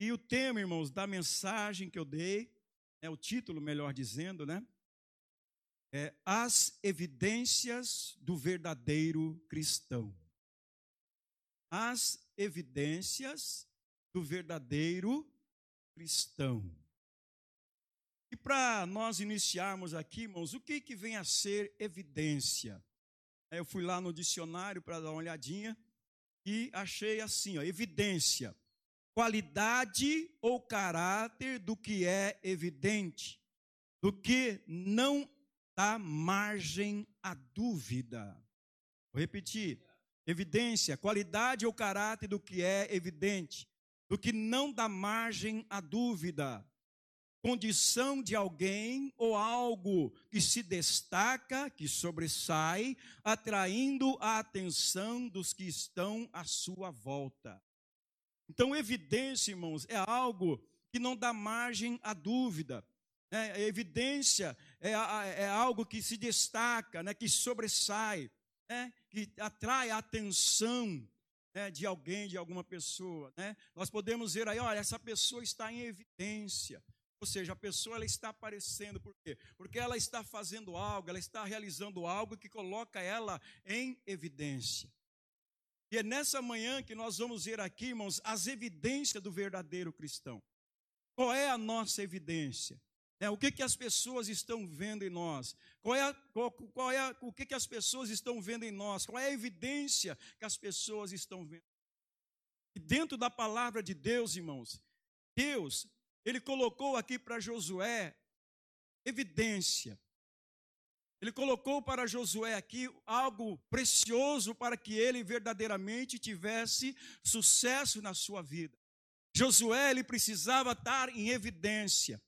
E o tema, irmãos, da mensagem que eu dei, é o título, melhor dizendo, né? É As Evidências do Verdadeiro Cristão. As Evidências do Verdadeiro Cristão. E para nós iniciarmos aqui, irmãos, o que, que vem a ser evidência? Eu fui lá no dicionário para dar uma olhadinha e achei assim, ó, evidência qualidade ou caráter do que é evidente, do que não dá margem à dúvida. Vou repetir: evidência, qualidade ou caráter do que é evidente, do que não dá margem à dúvida. Condição de alguém ou algo que se destaca, que sobressai, atraindo a atenção dos que estão à sua volta. Então, evidência, irmãos, é algo que não dá margem à dúvida. Né? Evidência é, é, algo que se destaca, né? que sobressai, né? que atrai a atenção né? de alguém, de alguma pessoa. Né? Nós podemos ver aí, olha, essa pessoa está em evidência. Ou seja, a pessoa ela está aparecendo, por quê? Porque ela está fazendo algo, ela está realizando algo que coloca ela em evidência. E é nessa manhã que nós vamos ver aqui, irmãos, as evidências do verdadeiro cristão. Qual é a nossa evidência? É, o que, que as pessoas estão vendo em nós? Qual é, a, qual, qual é a, o que, que as pessoas estão vendo em nós? Qual é a evidência que as pessoas estão vendo? E dentro da palavra de Deus, irmãos, Deus, Ele colocou aqui para Josué evidência. Ele colocou para Josué aqui algo precioso para que ele verdadeiramente tivesse sucesso na sua vida. Josué ele precisava estar em evidência.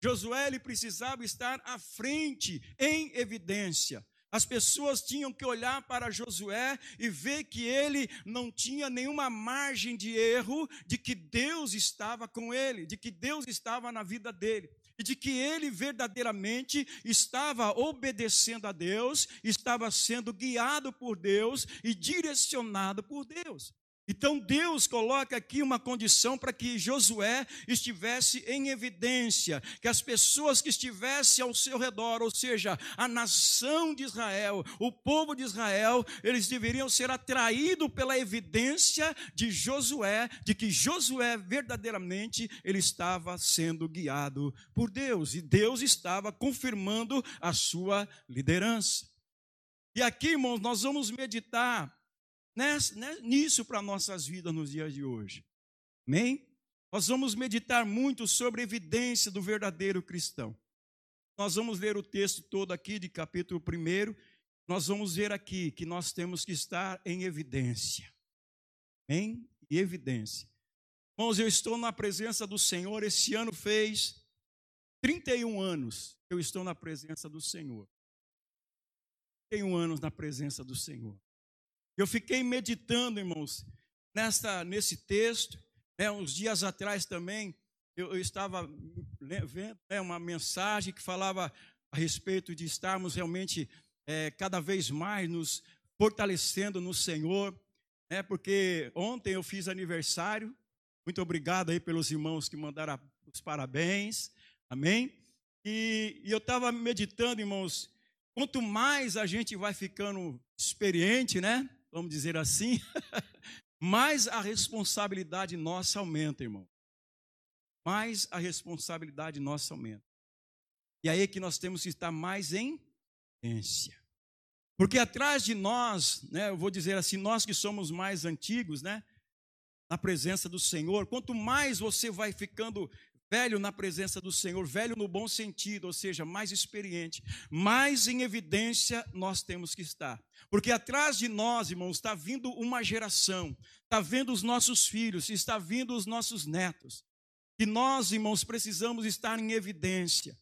Josué ele precisava estar à frente, em evidência. As pessoas tinham que olhar para Josué e ver que ele não tinha nenhuma margem de erro, de que Deus estava com ele, de que Deus estava na vida dele e de que ele verdadeiramente estava obedecendo a Deus, estava sendo guiado por Deus e direcionado por Deus. Então Deus coloca aqui uma condição para que Josué estivesse em evidência, que as pessoas que estivessem ao seu redor, ou seja, a nação de Israel, o povo de Israel, eles deveriam ser atraídos pela evidência de Josué, de que Josué verdadeiramente ele estava sendo guiado por Deus e Deus estava confirmando a sua liderança. E aqui, irmãos, nós vamos meditar nisso para nossas vidas nos dias de hoje. Amém? Nós vamos meditar muito sobre a evidência do verdadeiro cristão. Nós vamos ler o texto todo aqui de capítulo 1. Nós vamos ver aqui que nós temos que estar em evidência. Em evidência. Irmãos, eu estou na presença do Senhor. Esse ano fez 31 anos que eu estou na presença do Senhor. 31 anos na presença do Senhor. Eu fiquei meditando, irmãos, nesta, nesse texto. Né, uns dias atrás também, eu, eu estava vendo né, uma mensagem que falava a respeito de estarmos realmente é, cada vez mais nos fortalecendo no Senhor. Né, porque ontem eu fiz aniversário. Muito obrigado aí pelos irmãos que mandaram os parabéns. Amém? E, e eu estava meditando, irmãos, quanto mais a gente vai ficando experiente, né? Vamos dizer assim, mais a responsabilidade nossa aumenta, irmão. Mais a responsabilidade nossa aumenta. E aí é que nós temos que estar mais em ciência. Porque atrás de nós, né, eu vou dizer assim, nós que somos mais antigos, né, na presença do Senhor, quanto mais você vai ficando velho na presença do Senhor, velho no bom sentido, ou seja, mais experiente, mais em evidência nós temos que estar. Porque atrás de nós, irmãos, está vindo uma geração, está vendo os nossos filhos, está vindo os nossos netos. E nós, irmãos, precisamos estar em evidência,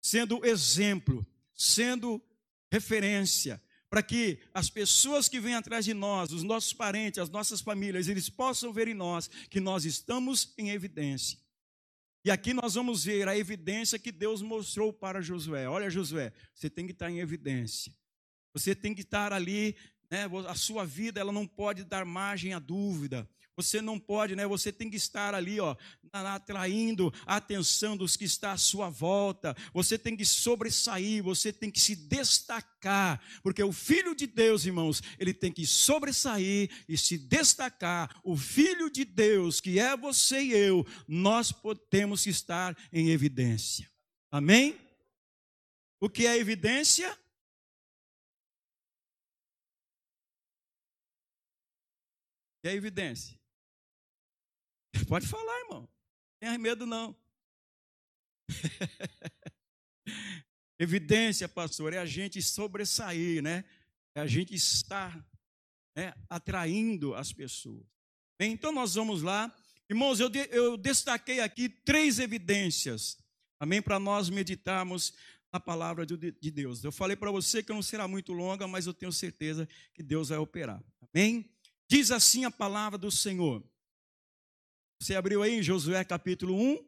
sendo exemplo, sendo referência, para que as pessoas que vêm atrás de nós, os nossos parentes, as nossas famílias, eles possam ver em nós que nós estamos em evidência. E aqui nós vamos ver a evidência que Deus mostrou para Josué. Olha, Josué, você tem que estar em evidência. Você tem que estar ali, né, a sua vida ela não pode dar margem à dúvida. Você não pode, né? Você tem que estar ali, ó, atraindo a atenção dos que está à sua volta. Você tem que sobressair, você tem que se destacar, porque o filho de Deus, irmãos, ele tem que sobressair e se destacar. O filho de Deus, que é você e eu, nós temos que estar em evidência. Amém? O que é evidência? é evidência? Pode falar, irmão. Não tenha medo, não. Evidência, pastor, é a gente sobressair, né? É a gente estar né, atraindo as pessoas. Bem, então nós vamos lá. Irmãos, eu, de, eu destaquei aqui três evidências, amém, para nós meditarmos na palavra de, de Deus. Eu falei para você que não será muito longa, mas eu tenho certeza que Deus vai operar, amém? Diz assim a palavra do Senhor. Você abriu aí em Josué capítulo 1?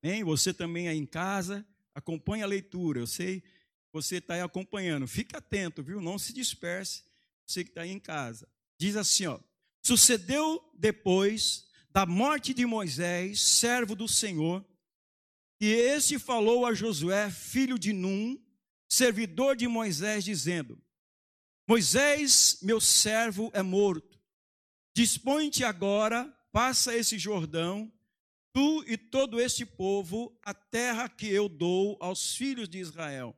Bem, você também aí em casa, acompanhe a leitura. Eu sei que você está aí acompanhando. Fique atento, viu? Não se disperse. Você que está aí em casa. Diz assim, ó. Sucedeu depois da morte de Moisés, servo do Senhor, que este falou a Josué, filho de Num, servidor de Moisés, dizendo: Moisés, meu servo, é morto. Dispõe-te agora passa esse Jordão, tu e todo este povo, a terra que eu dou aos filhos de Israel.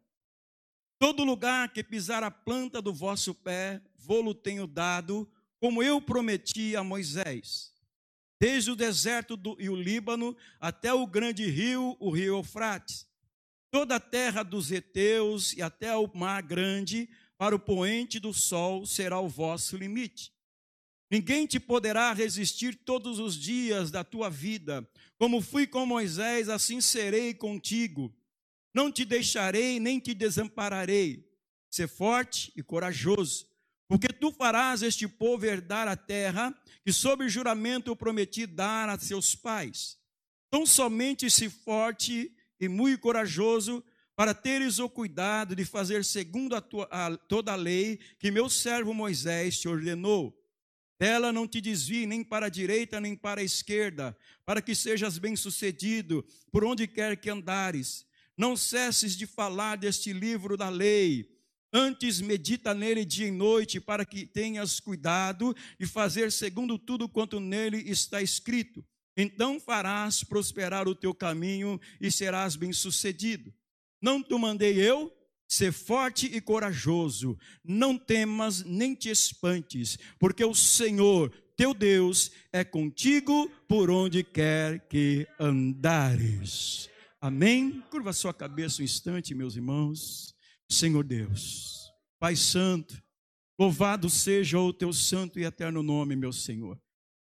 Todo lugar que pisar a planta do vosso pé, vou-lo tenho dado, como eu prometi a Moisés. Desde o deserto do, e o Líbano até o grande rio, o rio Eufrates. Toda a terra dos heteus e até o mar grande, para o poente do sol será o vosso limite. Ninguém te poderá resistir todos os dias da tua vida. Como fui com Moisés, assim serei contigo. Não te deixarei nem te desampararei. Ser forte e corajoso, porque tu farás este povo herdar a terra que, sob juramento, eu prometi dar a seus pais. Tão somente se forte e muito corajoso, para teres o cuidado de fazer segundo a tua, a, toda a lei que meu servo Moisés te ordenou dela não te desvie nem para a direita nem para a esquerda, para que sejas bem-sucedido por onde quer que andares. Não cesses de falar deste livro da lei. Antes medita nele dia e noite, para que tenhas cuidado e fazer segundo tudo quanto nele está escrito. Então farás prosperar o teu caminho e serás bem-sucedido. Não te mandei eu? Ser forte e corajoso, não temas nem te espantes, porque o Senhor, teu Deus, é contigo por onde quer que andares. Amém? Curva sua cabeça um instante, meus irmãos. Senhor Deus, Pai Santo, louvado seja o teu santo e eterno nome, meu Senhor.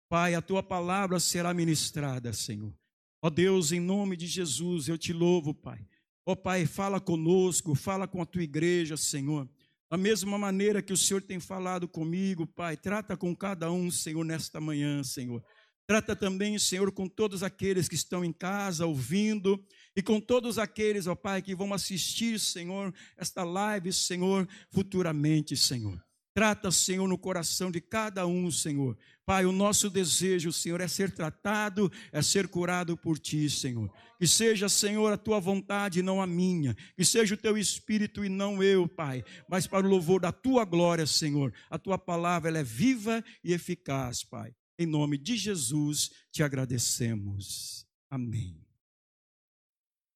Pai, a tua palavra será ministrada, Senhor. Ó Deus, em nome de Jesus, eu te louvo, Pai Ó oh, Pai, fala conosco, fala com a tua igreja, Senhor. Da mesma maneira que o Senhor tem falado comigo, Pai, trata com cada um, Senhor, nesta manhã, Senhor. Trata também, Senhor, com todos aqueles que estão em casa ouvindo e com todos aqueles, ó Pai, que vão assistir, Senhor, esta live, Senhor, futuramente, Senhor. Trata, Senhor, no coração de cada um, Senhor. Pai, o nosso desejo, Senhor, é ser tratado, é ser curado por Ti, Senhor. Que seja, Senhor, a Tua vontade e não a minha. Que seja o Teu Espírito e não eu, Pai. Mas para o louvor da Tua glória, Senhor. A Tua palavra, ela é viva e eficaz, Pai. Em nome de Jesus, te agradecemos. Amém.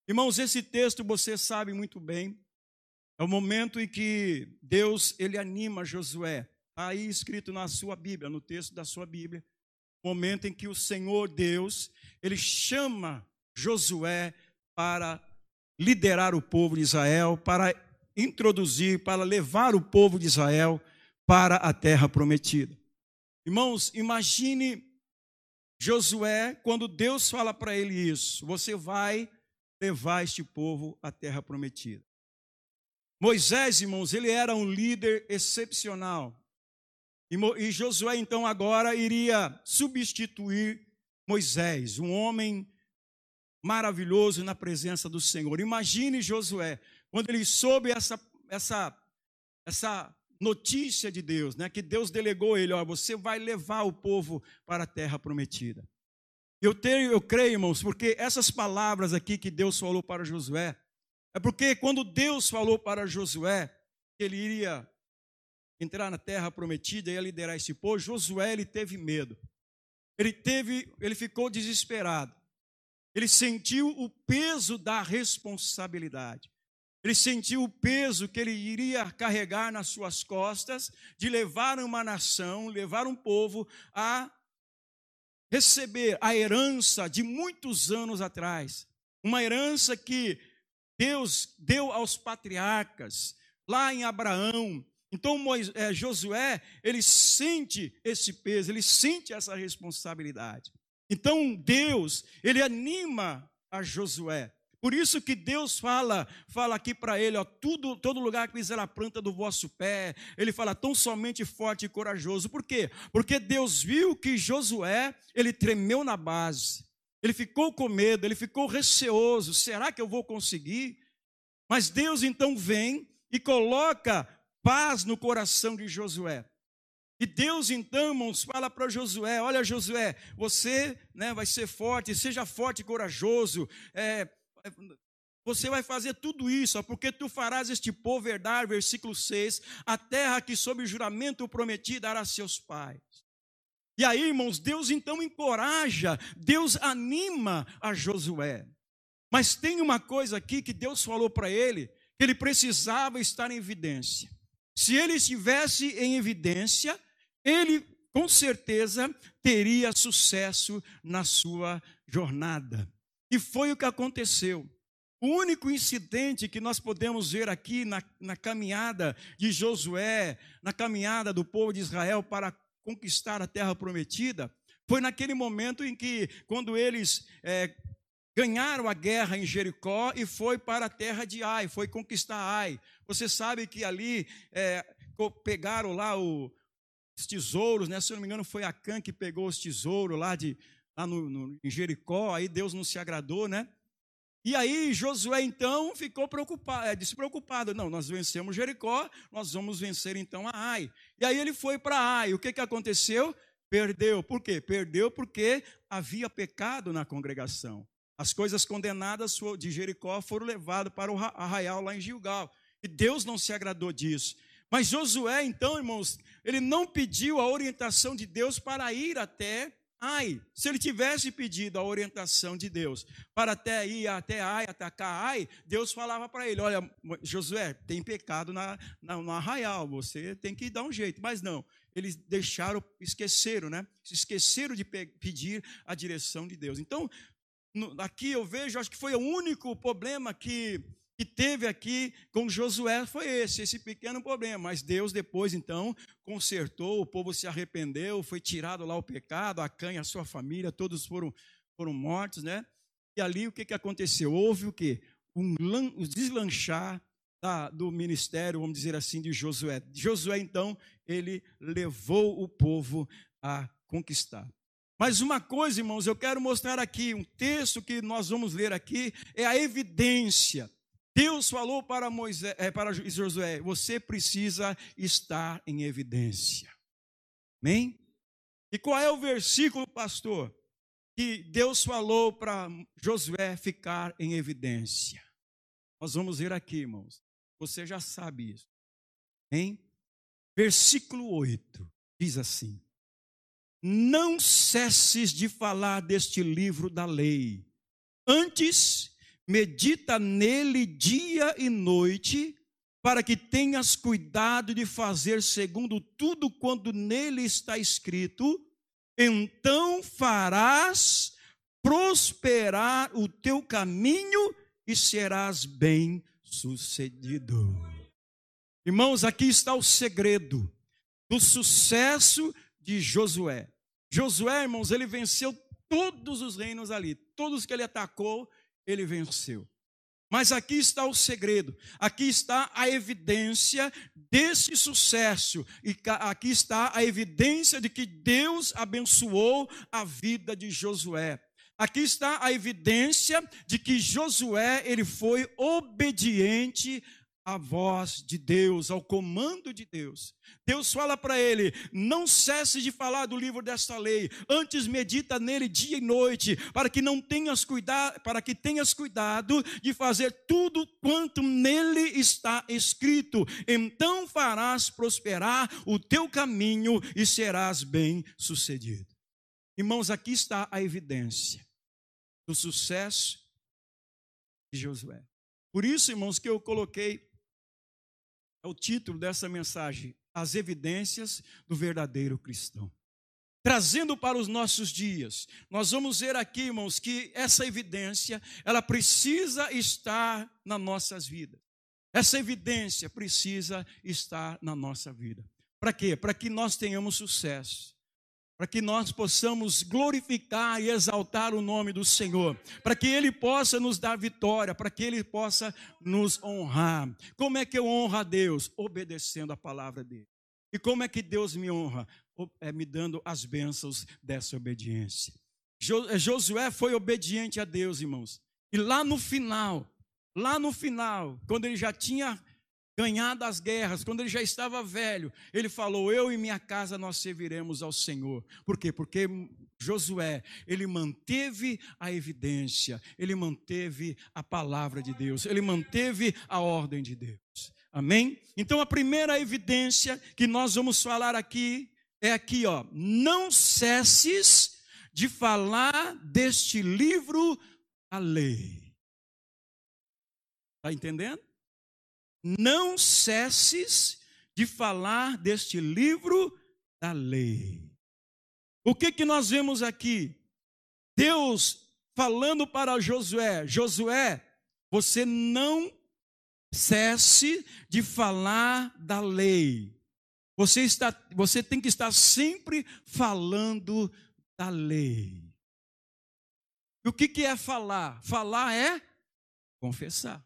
Irmãos, esse texto você sabe muito bem é o momento em que Deus ele anima Josué. Está aí escrito na sua Bíblia, no texto da sua Bíblia. Momento em que o Senhor Deus, ele chama Josué para liderar o povo de Israel, para introduzir, para levar o povo de Israel para a terra prometida. Irmãos, imagine Josué quando Deus fala para ele isso: você vai levar este povo à terra prometida. Moisés, irmãos, ele era um líder excepcional. E, Josué, então, agora iria substituir Moisés, um homem maravilhoso na presença do Senhor. Imagine Josué, quando ele soube essa, essa, essa notícia de Deus, né? Que Deus delegou ele, ó, você vai levar o povo para a terra prometida. Eu tenho, eu creio, irmãos, porque essas palavras aqui que Deus falou para Josué, é porque quando Deus falou para Josué que ele iria entrar na terra prometida e ia liderar esse povo, Josué ele teve medo. Ele teve, ele ficou desesperado. Ele sentiu o peso da responsabilidade. Ele sentiu o peso que ele iria carregar nas suas costas de levar uma nação, levar um povo a receber a herança de muitos anos atrás. Uma herança que Deus deu aos patriarcas, lá em Abraão. Então Moisés, é, Josué, ele sente esse peso, ele sente essa responsabilidade. Então Deus, ele anima a Josué. Por isso que Deus fala, fala aqui para ele, ó, tudo, todo lugar que fizer a planta do vosso pé, ele fala tão somente forte e corajoso. Por quê? Porque Deus viu que Josué, ele tremeu na base. Ele ficou com medo, ele ficou receoso. Será que eu vou conseguir? Mas Deus então vem e coloca paz no coração de Josué. E Deus então, irmãos, fala para Josué: Olha, Josué, você né, vai ser forte, seja forte e corajoso. É, você vai fazer tudo isso, porque tu farás este povo herdar, versículo 6, a terra que sob juramento prometi dar a seus pais. E aí, irmãos, Deus então encoraja, Deus anima a Josué. Mas tem uma coisa aqui que Deus falou para ele, que ele precisava estar em evidência. Se ele estivesse em evidência, ele com certeza teria sucesso na sua jornada. E foi o que aconteceu. O único incidente que nós podemos ver aqui na, na, caminhada de Josué, na caminhada do povo de Israel para conquistar a terra prometida, foi naquele momento em que, quando eles é, ganharam a guerra em Jericó e foi para a terra de Ai, foi conquistar Ai. Você sabe que ali é, pegaram lá o, os tesouros, né? se eu não me engano, foi Acã que pegou os tesouros lá de lá no, no, em Jericó, aí Deus não se agradou, né? E aí Josué então ficou preocupado, é, despreocupado. Não, nós vencemos Jericó, nós vamos vencer então a Ai. E aí ele foi para Ai. O que, que aconteceu? Perdeu. Por quê? Perdeu porque havia pecado na congregação. As coisas condenadas de Jericó foram levadas para o arraial lá em Gilgal. E Deus não se agradou disso. Mas Josué, então, irmãos, ele não pediu a orientação de Deus para ir até Ai, se ele tivesse pedido a orientação de Deus para até ir até Ai, atacar Ai, Deus falava para ele: Olha, Josué, tem pecado na, na, no arraial, você tem que dar um jeito. Mas não, eles deixaram, esqueceram, né? Se esqueceram de pe pedir a direção de Deus. Então, no, aqui eu vejo, acho que foi o único problema que que teve aqui com Josué foi esse, esse pequeno problema. Mas Deus depois, então, consertou, o povo se arrependeu, foi tirado lá o pecado, a canha, a sua família, todos foram, foram mortos, né? E ali o que, que aconteceu? Houve o quê? Um, um deslanchar da, do ministério, vamos dizer assim, de Josué. Josué, então, ele levou o povo a conquistar. Mas uma coisa, irmãos, eu quero mostrar aqui, um texto que nós vamos ler aqui, é a evidência Deus falou para, Moisés, é, para Josué: você precisa estar em evidência. Amém? E qual é o versículo, pastor, que Deus falou para Josué ficar em evidência? Nós vamos ver aqui, irmãos. Você já sabe isso. Hein? Versículo 8 diz assim: Não cesses de falar deste livro da lei, antes medita nele dia e noite, para que tenhas cuidado de fazer segundo tudo quanto nele está escrito, então farás prosperar o teu caminho e serás bem sucedido. Irmãos, aqui está o segredo do sucesso de Josué. Josué, irmãos, ele venceu todos os reinos ali, todos que ele atacou, ele venceu. Mas aqui está o segredo, aqui está a evidência desse sucesso, e aqui está a evidência de que Deus abençoou a vida de Josué. Aqui está a evidência de que Josué ele foi obediente à voz de Deus, ao comando de Deus. Deus fala para ele: não cesse de falar do livro desta lei, antes medita nele dia e noite, para que não tenhas cuidado, para que tenhas cuidado de fazer tudo quanto nele está escrito. Então farás prosperar o teu caminho e serás bem-sucedido. Irmãos, aqui está a evidência do sucesso de Josué. Por isso, irmãos, que eu coloquei é o título dessa mensagem: As evidências do verdadeiro cristão. Trazendo para os nossos dias, nós vamos ver aqui, irmãos, que essa evidência, ela precisa estar nas nossas vidas. Essa evidência precisa estar na nossa vida. Para quê? Para que nós tenhamos sucesso para que nós possamos glorificar e exaltar o nome do Senhor, para que Ele possa nos dar vitória, para que Ele possa nos honrar. Como é que eu honro a Deus? Obedecendo a palavra dele. E como é que Deus me honra? É me dando as bênçãos dessa obediência. Eh, Josué foi obediente a Deus, irmãos. E lá no final, lá no final, quando ele já tinha ganhado as guerras, quando ele já estava velho, ele falou: Eu e minha casa nós serviremos ao Senhor. Por quê? Porque Josué, ele manteve a evidência, ele manteve a palavra de Deus, ele manteve a ordem de Deus. Amém? Então a primeira evidência que nós vamos falar aqui é aqui, ó. Não cesses de falar deste livro a lei. Está entendendo? Não cesses de falar deste livro da lei. O que que nós vemos aqui? Deus falando para Josué: Josué, você não cesse de falar da lei. Você, está, você tem que estar sempre falando da lei. E o que, que é falar? Falar é confessar.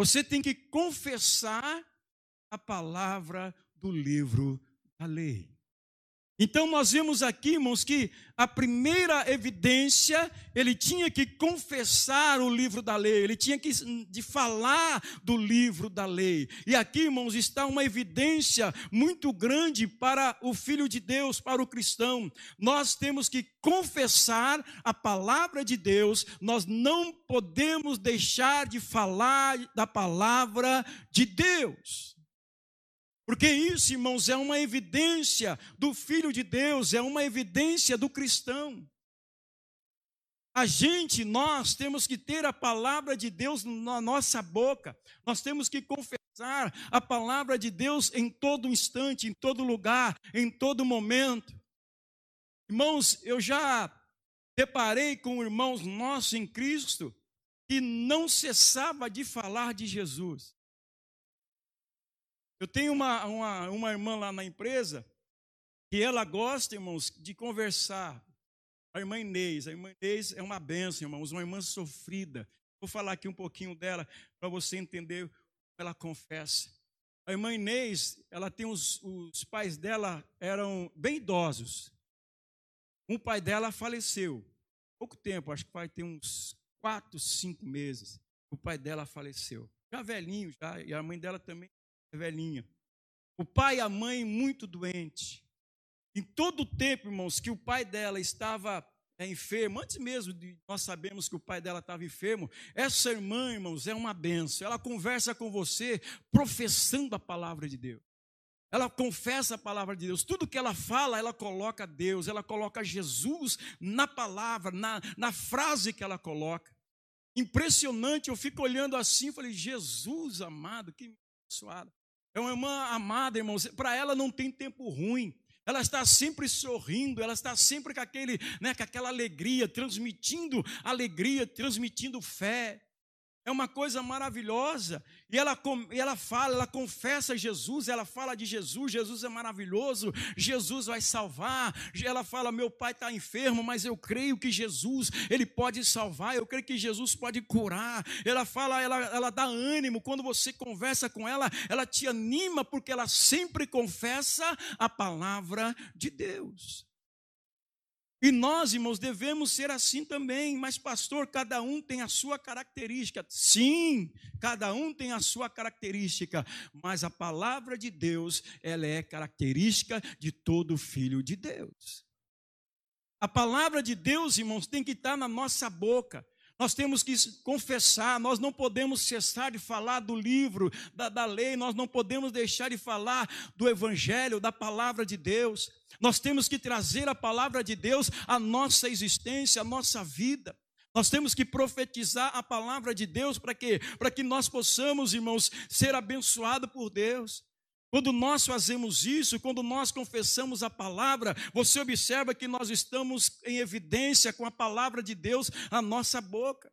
Você tem que confessar a palavra do livro da lei. Então nós vimos aqui, irmãos, que a primeira evidência, ele tinha que confessar o livro da lei, ele tinha que de falar do livro da lei. E aqui, irmãos, está uma evidência muito grande para o filho de Deus, para o cristão. Nós temos que confessar a palavra de Deus, nós não podemos deixar de falar da palavra de Deus. Porque isso, irmãos, é uma evidência do Filho de Deus, é uma evidência do cristão. A gente, nós temos que ter a palavra de Deus na nossa boca, nós temos que confessar a palavra de Deus em todo instante, em todo lugar, em todo momento. Irmãos, eu já deparei com irmãos nossos em Cristo que não cessava de falar de Jesus. Eu tenho uma, uma, uma irmã lá na empresa que ela gosta, irmãos, de conversar. A irmã Inês. A irmã Inês é uma benção, irmãos, uma irmã sofrida. Vou falar aqui um pouquinho dela para você entender o que ela confessa. A irmã Inês, ela tem os, os pais dela eram bem idosos. Um pai dela faleceu. Pouco tempo, acho que vai ter uns quatro, cinco meses. O pai dela faleceu. Já velhinho, já, e a mãe dela também velhinha. O pai e a mãe muito doentes. Em todo o tempo, irmãos, que o pai dela estava é, enfermo, antes mesmo de nós sabemos que o pai dela estava enfermo, essa irmã, irmãos, é uma benção. Ela conversa com você professando a palavra de Deus. Ela confessa a palavra de Deus. Tudo que ela fala, ela coloca Deus, ela coloca Jesus na palavra, na, na frase que ela coloca. Impressionante, eu fico olhando assim e falei, Jesus amado, que abençoada. É uma irmã amada, irmãos. Para ela não tem tempo ruim. Ela está sempre sorrindo, ela está sempre com, aquele, né, com aquela alegria, transmitindo alegria, transmitindo fé. É uma coisa maravilhosa. E ela, ela fala, ela confessa Jesus, ela fala de Jesus, Jesus é maravilhoso, Jesus vai salvar. Ela fala: meu pai está enfermo, mas eu creio que Jesus, ele pode salvar, eu creio que Jesus pode curar. Ela fala, ela, ela dá ânimo. Quando você conversa com ela, ela te anima, porque ela sempre confessa a palavra de Deus. E nós, irmãos, devemos ser assim também. Mas, pastor, cada um tem a sua característica. Sim, cada um tem a sua característica. Mas a palavra de Deus, ela é característica de todo filho de Deus. A palavra de Deus, irmãos, tem que estar na nossa boca. Nós temos que confessar, nós não podemos cessar de falar do livro, da, da, lei, nós não podemos deixar de falar do evangelho, da palavra de Deus. Nós temos que trazer a palavra de Deus à nossa existência, à nossa vida. Nós temos que profetizar a palavra de Deus para quê? Para que nós possamos, irmãos, ser abençoados por Deus. Quando nós fazemos isso, quando nós confessamos a palavra, você observa que nós estamos em evidência com a palavra de Deus à nossa boca.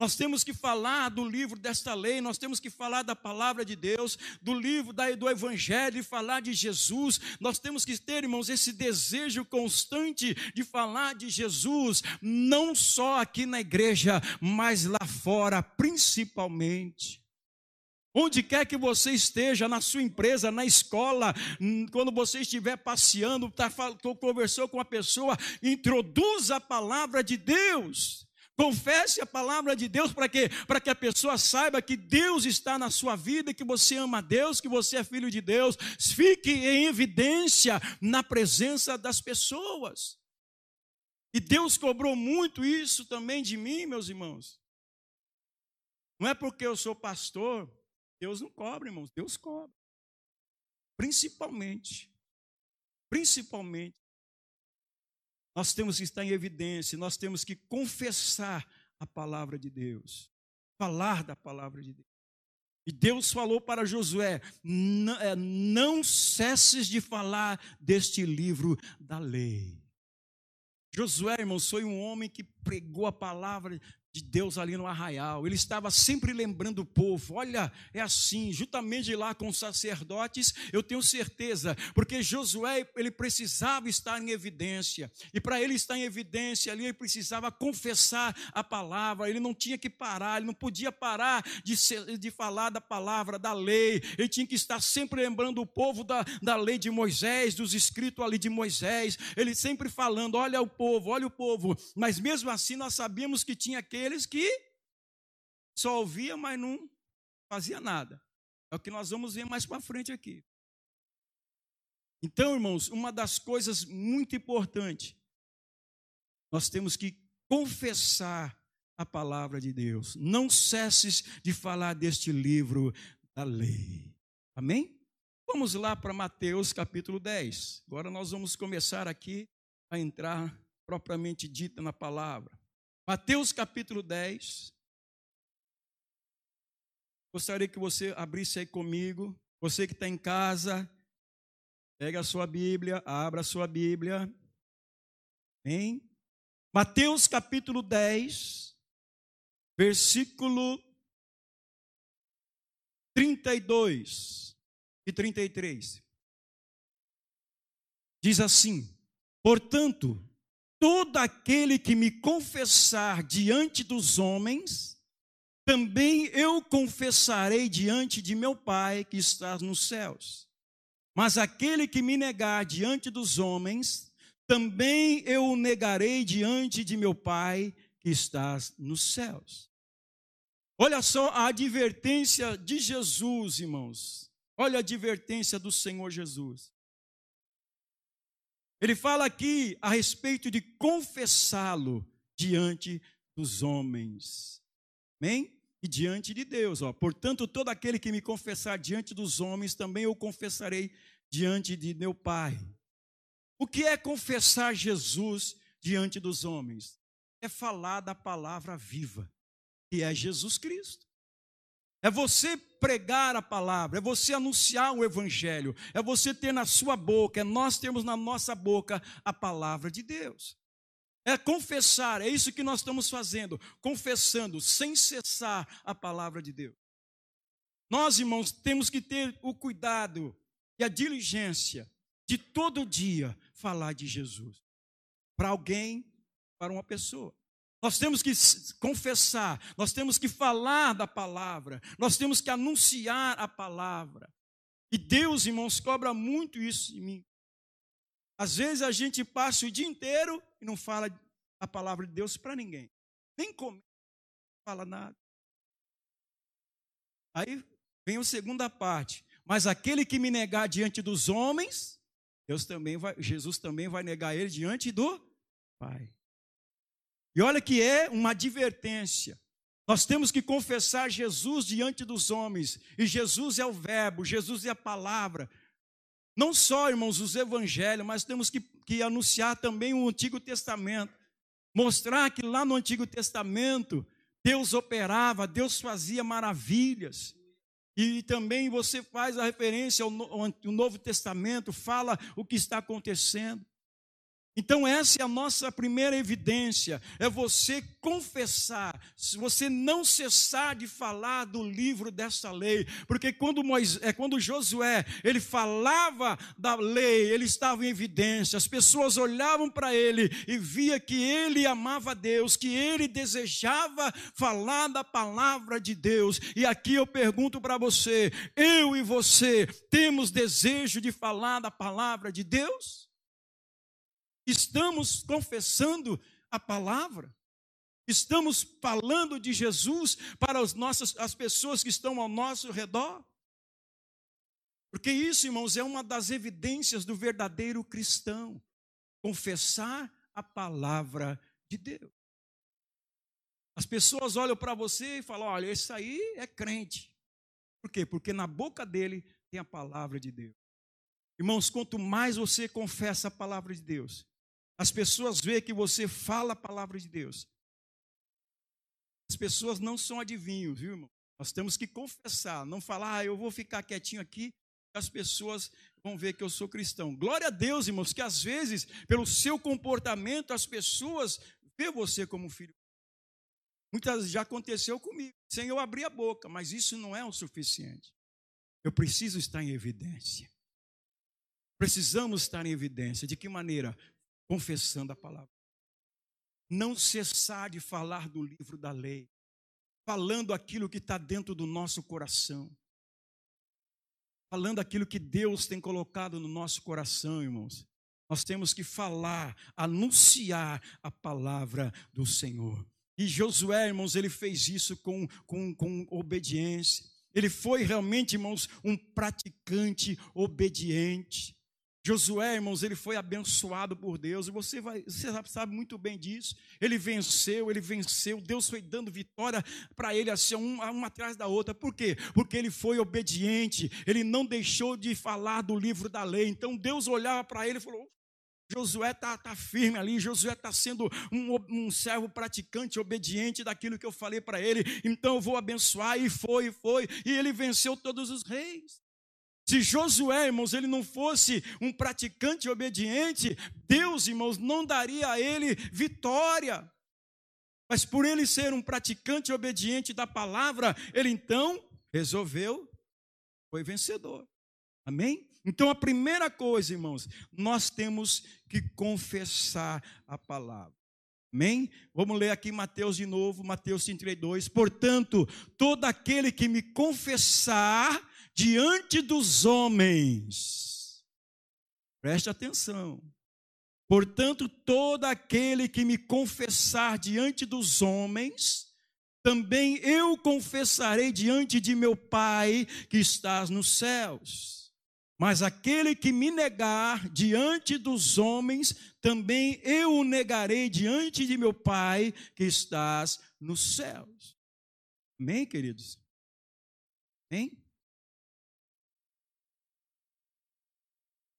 Nós temos que falar do livro desta lei, nós temos que falar da palavra de Deus, do livro do Evangelho, falar de Jesus. Nós temos que ter, irmãos, esse desejo constante de falar de Jesus, não só aqui na igreja, mas lá fora, principalmente. Onde quer que você esteja, na sua empresa, na escola, hum, quando você estiver passeando, tá, conversou com a pessoa, introduza a palavra de Deus. Confesse a palavra de Deus para quê? Para que a pessoa saiba que Deus está na sua vida, que você ama Deus, que você é filho de Deus. Fique em evidência na presença das pessoas. E Deus cobrou muito isso também de mim, meus irmãos. Não é porque eu sou pastor Deus não cobra, irmãos, Deus cobra. Principalmente, principalmente, nós temos que estar em evidência, nós temos que confessar a palavra de Deus, falar da palavra de Deus. E Deus falou para Josué: é, não cesses de falar deste livro da lei. Josué, irmãos, foi um homem que pregou a palavra de Deus ali no arraial. Ele estava sempre lembrando o povo. Olha, é assim, juntamente lá com os sacerdotes, eu tenho certeza, porque Josué, ele precisava estar em evidência. E para ele estar em evidência ali, ele precisava confessar a palavra. Ele não tinha que parar, ele não podia parar de, ser, de falar da palavra, da lei. Ele tinha que estar sempre lembrando o povo da, da lei de Moisés, dos escritos ali de Moisés. Ele sempre falando: olha o povo, olha o povo. Mas mesmo assim, nós sabíamos que tinha que aqueles que só ouvia, mas não fazia nada. É o que nós vamos ver mais para frente aqui. Então, irmãos, uma das coisas muito importantes, nós temos que confessar a palavra de Deus. Não cesses de falar deste livro da lei. Amém? Vamos lá para Mateus capítulo 10. Agora nós vamos começar aqui a entrar propriamente dita na palavra. Mateus capítulo 10. Gostaria que você abrisse aí comigo. Você que está em casa, pega a sua Bíblia, abra a sua Bíblia. Hein? Mateus capítulo 10, versículo 32 e 33. Diz assim: Portanto, todo aquele que me confessar diante dos homens, também eu confessarei diante de meu Pai que está nos céus. Mas aquele que me negar diante dos homens, também eu o negarei diante de meu Pai que está nos céus. Olha só a advertência de Jesus, irmãos. Olha a advertência do Senhor Jesus. Ele fala aqui a respeito de confessá-lo diante dos homens. Amém? E diante de Deus, ó. Portanto, todo aquele que me confessar diante dos homens, também eu confessarei diante de meu Pai. O que é confessar Jesus diante dos homens? É falar da palavra viva, que é Jesus Cristo. É você pregar a palavra, é você anunciar o evangelho, é você ter na sua boca, é nós temos na nossa boca a palavra de Deus. É confessar, é isso que nós estamos fazendo, confessando sem cessar a palavra de Deus. Nós, irmãos, temos que ter o cuidado e a diligência de todo dia falar de Jesus para alguém, para uma pessoa. Nós temos que confessar, nós temos que falar da palavra, nós temos que anunciar a palavra. E Deus, irmãos, cobra muito isso em mim. Às vezes a gente passa o dia inteiro e não fala a palavra de Deus para ninguém. Nem come, não fala nada. Aí vem a segunda parte. Mas aquele que me negar diante dos homens, Deus também vai, Jesus também vai negar ele diante do Pai. E olha que é uma advertência. Nós temos que confessar Jesus diante dos homens. E Jesus é o Verbo, Jesus é a palavra. Não só, irmãos, os evangelhos, mas temos que, que anunciar também o Antigo Testamento. Mostrar que lá no Antigo Testamento, Deus operava, Deus fazia maravilhas. E também você faz a referência ao Novo Testamento, fala o que está acontecendo. Então, essa é a nossa primeira evidência: é você confessar, você não cessar de falar do livro dessa lei, porque quando, Moisés, é, quando Josué ele falava da lei, ele estava em evidência, as pessoas olhavam para ele e via que ele amava Deus, que ele desejava falar da palavra de Deus. E aqui eu pergunto para você: eu e você temos desejo de falar da palavra de Deus? Estamos confessando a palavra. Estamos falando de Jesus para as nossas as pessoas que estão ao nosso redor. Porque isso, irmãos, é uma das evidências do verdadeiro cristão. Confessar a palavra de Deus. As pessoas olham para você e falam: olha, esse aí é crente. Por quê? Porque na boca dele tem a palavra de Deus. Irmãos, quanto mais você confessa a palavra de Deus, as pessoas veem que você fala a palavra de Deus. As pessoas não são adivinhos, viu, irmão? Nós temos que confessar, não falar, ah, eu vou ficar quietinho aqui, as pessoas vão ver que eu sou cristão. Glória a Deus, irmãos, que às vezes, pelo seu comportamento, as pessoas vê você como filho. Muitas já aconteceu comigo, sem eu abrir a boca, mas isso não é o suficiente. Eu preciso estar em evidência. Precisamos estar em evidência. De que maneira? Confessando a palavra. Não cessar de falar do livro da lei, falando aquilo que está dentro do nosso coração, falando aquilo que Deus tem colocado no nosso coração, irmãos. Nós temos que falar, anunciar a palavra do Senhor. E Josué, irmãos, ele fez isso com, com, com obediência. Ele foi realmente, irmãos, um praticante obediente. Josué, irmãos, ele foi abençoado por Deus, e você, vai, você sabe muito bem disso. Ele venceu, ele venceu, Deus foi dando vitória para ele, assim, uma, uma atrás da outra. Por quê? Porque ele foi obediente, ele não deixou de falar do livro da lei. Então Deus olhava para ele e falou: Josué está tá firme ali, Josué está sendo um, um, servo praticante, obediente daquilo que eu falei para ele, então eu vou abençoar, e foi, e foi, e ele venceu todos os reis. Se Josué, irmãos, ele não fosse um praticante obediente, Deus, irmãos, não daria a ele vitória. Mas por ele ser um praticante obediente da palavra, ele então resolveu, foi vencedor. Amém? Então a primeira coisa, irmãos, nós temos que confessar a palavra. Amém? Vamos ler aqui Mateus de novo, Mateus 32. Portanto, todo aquele que me confessar diante dos homens. Preste atenção. Portanto, todo aquele que me confessar diante dos homens, também eu confessarei diante de meu Pai que estás nos céus. Mas aquele que me negar diante dos homens, também eu o negarei diante de meu Pai que estás nos céus. Amém, queridos? Amém?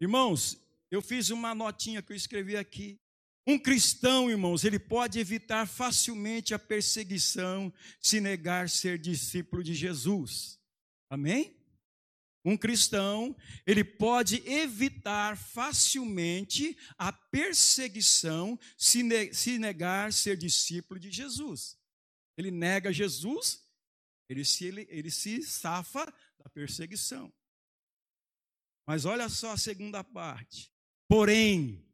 Irmãos, eu fiz uma notinha que eu escrevi aqui. Um cristão, irmãos, ele pode evitar facilmente a perseguição se negar ser discípulo de Jesus. Amém? Um cristão, ele pode evitar facilmente a perseguição se, ne se negar ser discípulo de Jesus. Ele nega Jesus, ele se, ele, ele se safa da perseguição. Mas olha só a segunda parte. Porém,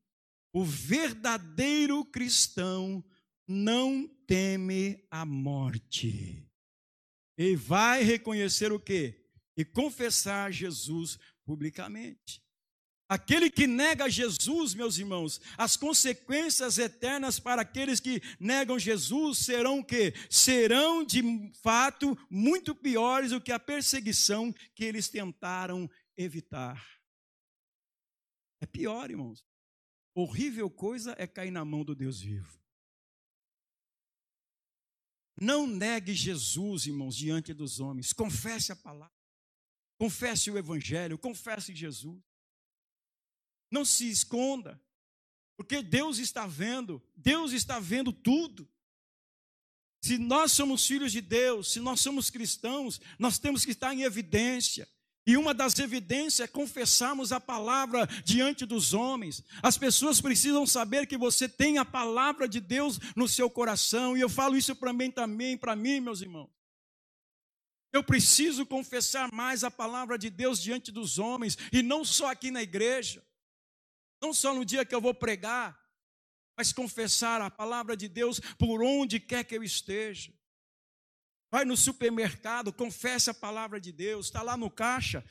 o verdadeiro cristão não teme a morte. E vai reconhecer o quê? E confessar Jesus publicamente. Aquele que nega Jesus, meus irmãos, as consequências eternas para aqueles que negam Jesus serão o quê? Serão de fato muito piores do que a perseguição que eles tentaram evitar. É pior, irmãos. Horrível coisa é cair na mão do Deus vivo. Não negue Jesus, irmãos, diante dos homens. Confesse a palavra. Confesse o evangelho, confesse Jesus. Não se esconda, porque Deus está vendo, Deus está vendo tudo. Se nós somos filhos de Deus, se nós somos cristãos, nós temos que estar em evidência. E uma das evidências é confessarmos a palavra diante dos homens. As pessoas precisam saber que você tem a palavra de Deus no seu coração. E eu falo isso para mim também, para mim, meus irmãos. Eu preciso confessar mais a palavra de Deus diante dos homens, e não só aqui na igreja. Não só no dia que eu vou pregar, mas confessar a palavra de Deus por onde quer que eu esteja. Vai no supermercado, confesse a palavra de Deus, está lá no caixa,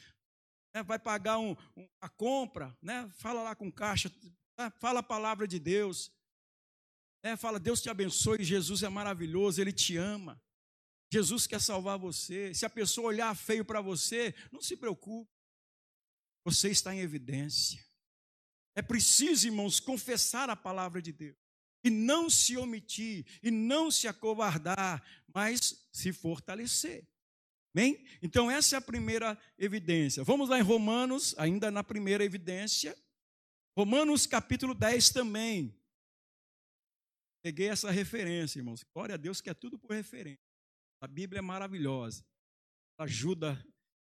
né, vai pagar um, um, a compra, né, fala lá com o caixa, né, fala a palavra de Deus. Né, fala, Deus te abençoe, Jesus é maravilhoso, Ele te ama. Jesus quer salvar você. Se a pessoa olhar feio para você, não se preocupe. Você está em evidência. É preciso, irmãos, confessar a palavra de Deus e não se omitir, e não se acovardar, mas se fortalecer. Bem? Então, essa é a primeira evidência. Vamos lá em Romanos, ainda na primeira evidência. Romanos capítulo 10 também. Peguei essa referência, irmãos. Glória a Deus que é tudo por referência. A Bíblia é maravilhosa. Ajuda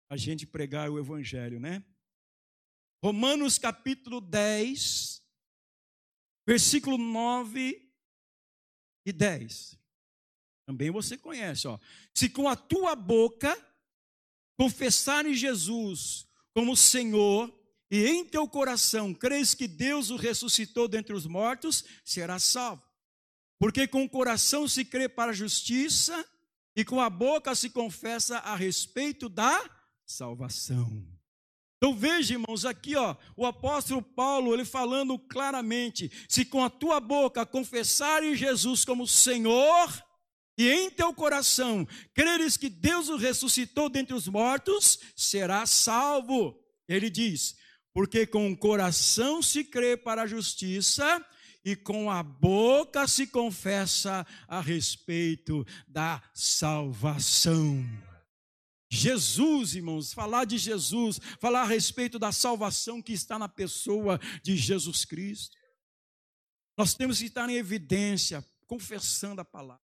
a gente pregar o Evangelho, né? Romanos capítulo 10, versículo 9 e 10. Também você conhece, ó. Se com a tua boca confessares Jesus como Senhor e em teu coração crês que Deus o ressuscitou dentre os mortos, serás salvo. Porque com o coração se crê para a justiça e com a boca se confessa a respeito da salvação. Então veja, irmãos, aqui ó, o apóstolo Paulo, ele falando claramente: se com a tua boca confessares Jesus como Senhor, e em teu coração creres que Deus o ressuscitou dentre os mortos, será salvo. Ele diz: porque com o coração se crê para a justiça, e com a boca se confessa a respeito da salvação. Jesus, irmãos, falar de Jesus, falar a respeito da salvação que está na pessoa de Jesus Cristo. Nós temos que estar em evidência, confessando a palavra.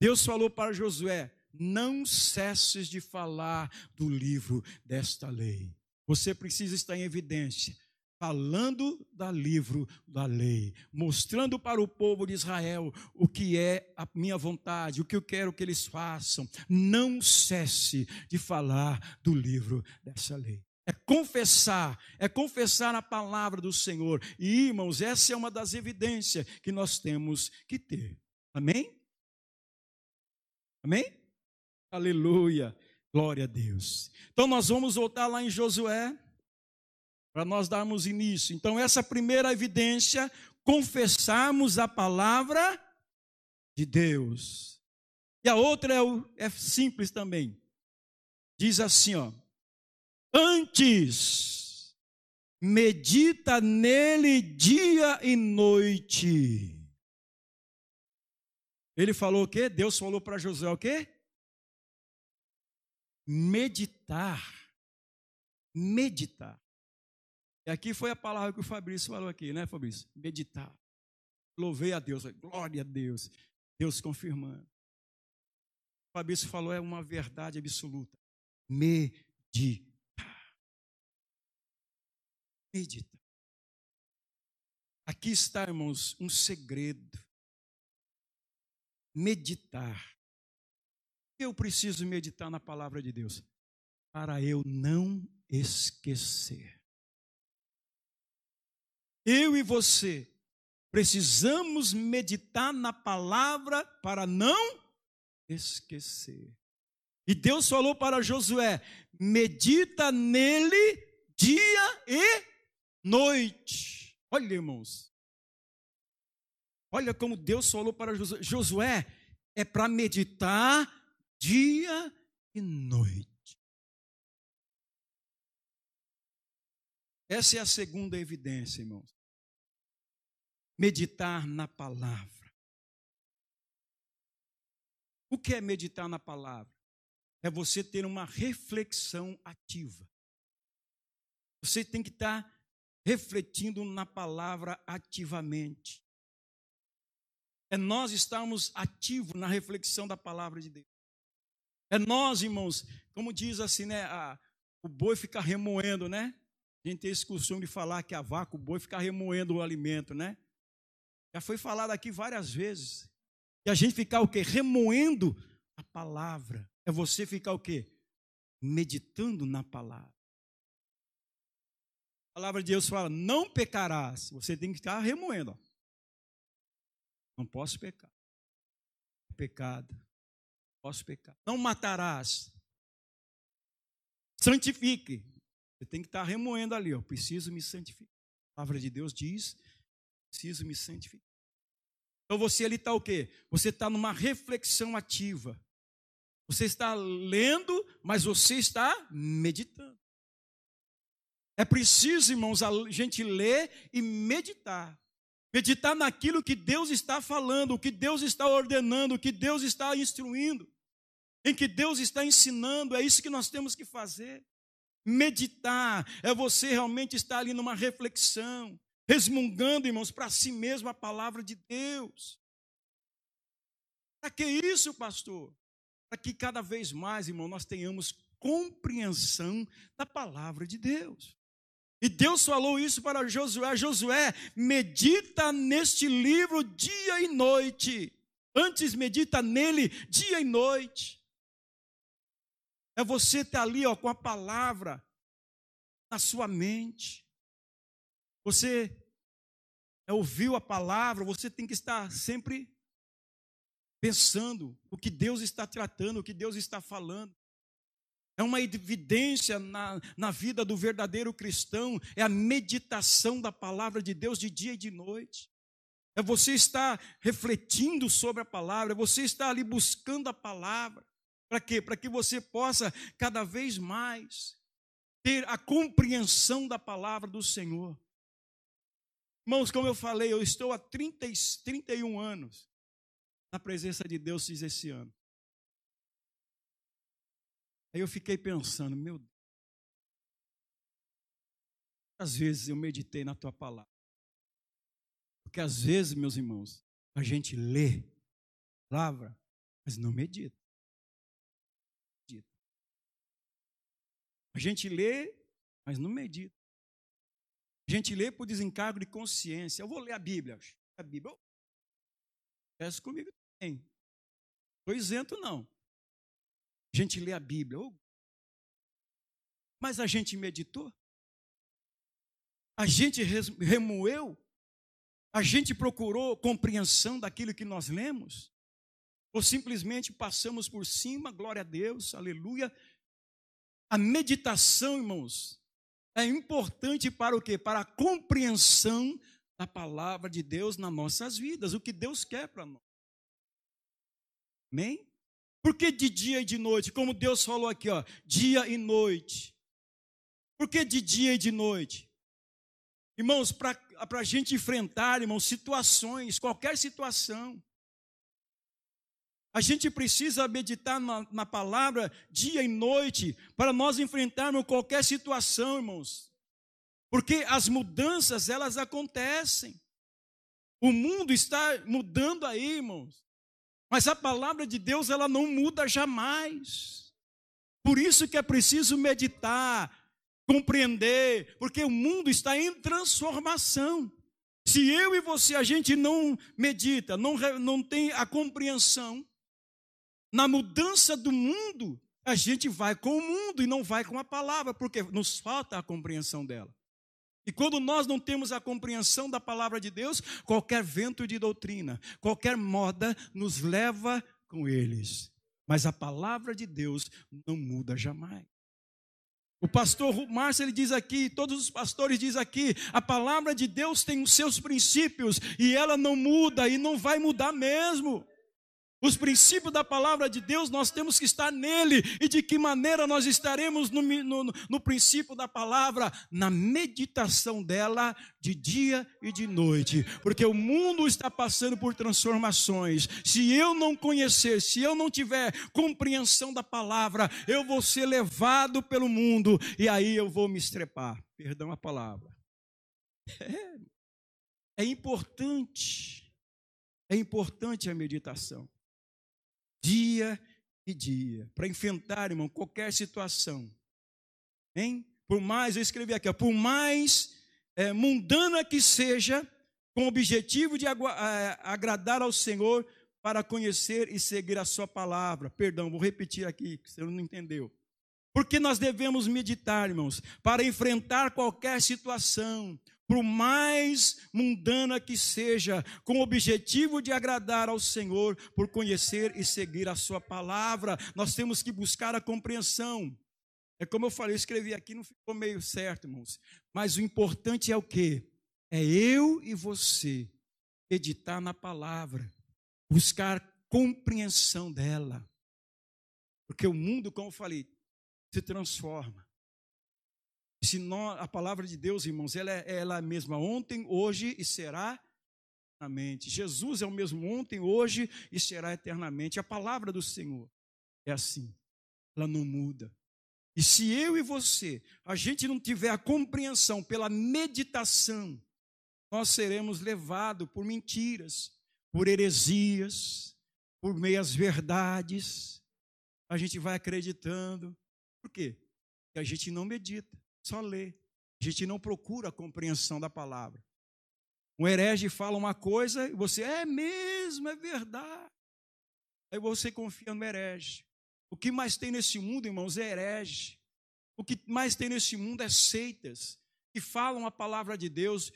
Deus falou para Josué: não cesses de falar do livro desta lei. Você precisa estar em evidência falando da livro da lei, mostrando para o povo de Israel o que é a minha vontade, o que eu quero que eles façam. Não cesse de falar do livro dessa lei. É confessar, é confessar a palavra do Senhor. E, irmãos, essa é uma das evidências que nós temos que ter. Amém? Amém? Aleluia. Glória a Deus. Então nós vamos voltar lá em Josué para nós darmos início. Então, essa primeira evidência, confessarmos a palavra de Deus. E a outra é, o, é simples também. Diz assim, ó. Antes, medita nele dia e noite. Ele falou o quê? Deus falou para José o quê? Meditar. Meditar. E aqui foi a palavra que o Fabrício falou aqui, né, Fabrício? Meditar. Louvei a Deus, glória a Deus. Deus confirmando. O Fabrício falou, é uma verdade absoluta. Meditar. Meditar. Aqui está, irmãos, um segredo. Meditar. Eu preciso meditar na palavra de Deus para eu não esquecer. Eu e você precisamos meditar na palavra para não esquecer. E Deus falou para Josué: medita nele dia e noite. Olha, irmãos. Olha como Deus falou para Josué: Josué é para meditar dia e noite. Essa é a segunda evidência, irmãos. Meditar na palavra. O que é meditar na palavra? É você ter uma reflexão ativa. Você tem que estar refletindo na palavra ativamente. É nós estarmos ativos na reflexão da palavra de Deus. É nós, irmãos, como diz assim, né? A, o boi fica remoendo, né? A gente tem esse costume de falar que a vaca, o boi, fica remoendo o alimento, né? Já foi falado aqui várias vezes. E a gente ficar o quê? Remoendo a palavra. É você ficar o quê? Meditando na palavra. A palavra de Deus fala: não pecarás. Você tem que ficar remoendo. Ó. Não posso pecar. É pecado. Posso pecar. Não matarás. Santifique. Você tem que estar remoendo ali, ó. Preciso me santificar. A palavra de Deus diz: preciso me santificar. Então você ali está o quê? Você está numa reflexão ativa. Você está lendo, mas você está meditando. É preciso, irmãos, a gente ler e meditar. Meditar naquilo que Deus está falando, o que Deus está ordenando, o que Deus está instruindo, em que Deus está ensinando. É isso que nós temos que fazer. Meditar é você realmente estar ali numa reflexão, resmungando, irmãos, para si mesmo a palavra de Deus. Para que isso, pastor? Para que cada vez mais, irmão, nós tenhamos compreensão da palavra de Deus. E Deus falou isso para Josué: Josué, medita neste livro dia e noite. Antes medita nele dia e noite. É você estar ali ó, com a palavra na sua mente. Você é, ouviu a palavra, você tem que estar sempre pensando o que Deus está tratando, o que Deus está falando. É uma evidência na, na vida do verdadeiro cristão, é a meditação da palavra de Deus de dia e de noite. É você estar refletindo sobre a palavra, é você estar ali buscando a palavra. Para quê? Para que você possa cada vez mais ter a compreensão da palavra do Senhor. Irmãos, como eu falei, eu estou há 30, 31 anos na presença de Deus fiz esse ano. Aí eu fiquei pensando, meu Deus, às vezes eu meditei na tua palavra. Porque às vezes, meus irmãos, a gente lê a palavra, mas não medita. A gente lê, mas não medita. Gente lê por desencargo de consciência. Eu vou ler a Bíblia. A Bíblia. Peço comigo também. Estou isento, não. A gente lê a Bíblia. Mas a gente meditou? A gente remoeu? A gente procurou compreensão daquilo que nós lemos? Ou simplesmente passamos por cima, glória a Deus, aleluia, a meditação, irmãos, é importante para o quê? Para a compreensão da palavra de Deus nas nossas vidas, o que Deus quer para nós. Amém? Porque de dia e de noite, como Deus falou aqui, ó, dia e noite. Por que de dia e de noite? Irmãos, para a gente enfrentar, irmãos, situações, qualquer situação, a gente precisa meditar na, na, palavra dia e noite para nós enfrentarmos qualquer situação, irmãos. Porque as mudanças, elas acontecem. O mundo está mudando aí, irmãos. Mas a palavra de Deus, ela não muda jamais. Por isso que é preciso meditar, compreender, porque o mundo está em transformação. Se eu e você, a gente não medita, não, não tem a compreensão, na mudança do mundo, a gente vai com o mundo e não vai com a palavra, porque nos falta a compreensão dela. E quando nós não temos a compreensão da palavra de Deus, qualquer vento de doutrina, qualquer moda nos leva com eles. Mas a palavra de Deus não muda jamais. O pastor Márcio ele diz aqui, todos os pastores dizem aqui, a palavra de Deus tem os seus princípios e ela não muda e não vai mudar mesmo. Os princípios da palavra de Deus, nós temos que estar nele. E de que maneira nós estaremos no, no, no, princípio da palavra? Na meditação dela de dia e de noite. Porque o mundo está passando por transformações. Se eu não conhecer, se eu não tiver compreensão da palavra, eu vou ser levado pelo mundo e aí eu vou me estrepar. Perdão a palavra. É, é importante. É importante a meditação dia e dia, para enfrentar, irmão, qualquer situação. Hein? Por mais, eu escrevi aqui, ó, por mais é, mundana que seja, com o objetivo de é, agradar ao Senhor para conhecer e seguir a sua palavra. Perdão, vou repetir aqui, que você não entendeu. Porque nós devemos meditar, irmãos, para enfrentar qualquer situação, por mais mundana que seja, com o objetivo de agradar ao Senhor, por conhecer e seguir a Sua palavra, nós temos que buscar a compreensão. É como eu falei, eu escrevi aqui, não ficou meio certo, irmãos. Mas o importante é o quê? É eu e você meditar na palavra, buscar compreensão dela. Porque o mundo, como eu falei, se transforma. Se nós, a palavra de Deus, irmãos, ela é ela mesma ontem, hoje e será eternamente. Jesus é o mesmo ontem, hoje e será eternamente. A palavra do Senhor é assim. Ela não muda. E se eu e você, a gente não tiver a compreensão pela meditação, nós seremos levados por mentiras, por heresias, por meias verdades. A gente vai acreditando. Por quê? Porque a gente não medita só lê. A gente não procura a compreensão da palavra. Um herege fala uma coisa e você, é mesmo, é verdade. Aí você confia no herege. O que mais tem nesse mundo, irmãos, é herege. O que mais tem nesse mundo é seitas que falam a palavra de Deus,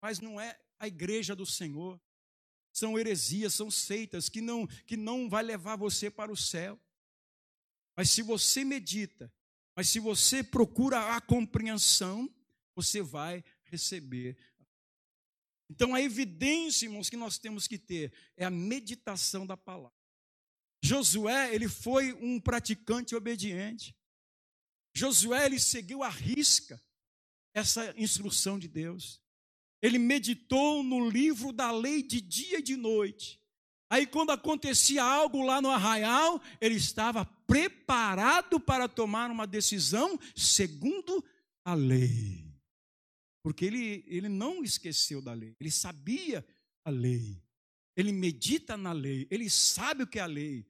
mas não é a igreja do Senhor. São heresias, são seitas que não que não vai levar você para o céu. Mas se você medita mas se você procura a compreensão, você vai receber. Então a evidência, irmãos, que nós temos que ter é a meditação da palavra. Josué, ele foi um praticante obediente. Josué, ele seguiu à risca essa instrução de Deus. Ele meditou no livro da lei de dia e de noite. Aí, quando acontecia algo lá no arraial, ele estava preparado para tomar uma decisão segundo a lei. Porque ele, ele não esqueceu da lei, ele sabia a lei, ele medita na lei, ele sabe o que é a lei,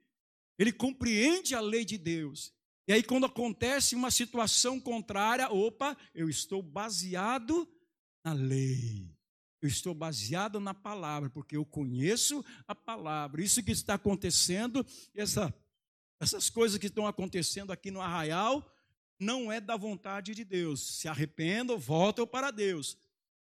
ele compreende a lei de Deus. E aí, quando acontece uma situação contrária, opa, eu estou baseado na lei. Eu estou baseado na palavra, porque eu conheço a palavra. Isso que está acontecendo, essa essas coisas que estão acontecendo aqui no arraial não é da vontade de Deus. Se arrependam, voltam para Deus.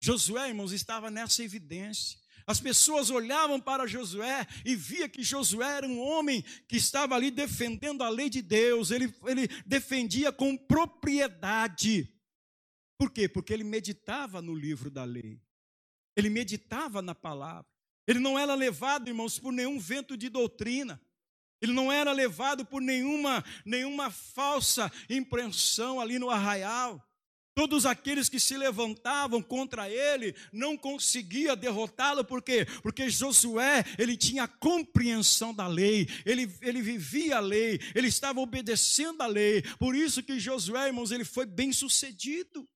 Josué, irmãos, estava nessa evidência. As pessoas olhavam para Josué e via que Josué era um homem que estava ali defendendo a lei de Deus. Ele, ele defendia com propriedade. Por quê? Porque ele meditava no livro da lei. Ele meditava na palavra. Ele não era levado, irmãos, por nenhum vento de doutrina. Ele não era levado por nenhuma, nenhuma falsa impressão ali no arraial. Todos aqueles que se levantavam contra ele não conseguia derrotá-lo, por quê? Porque Josué, ele tinha compreensão da lei, ele, ele vivia a lei, ele estava obedecendo a lei. Por isso que Josué, irmãos, ele foi bem sucedido.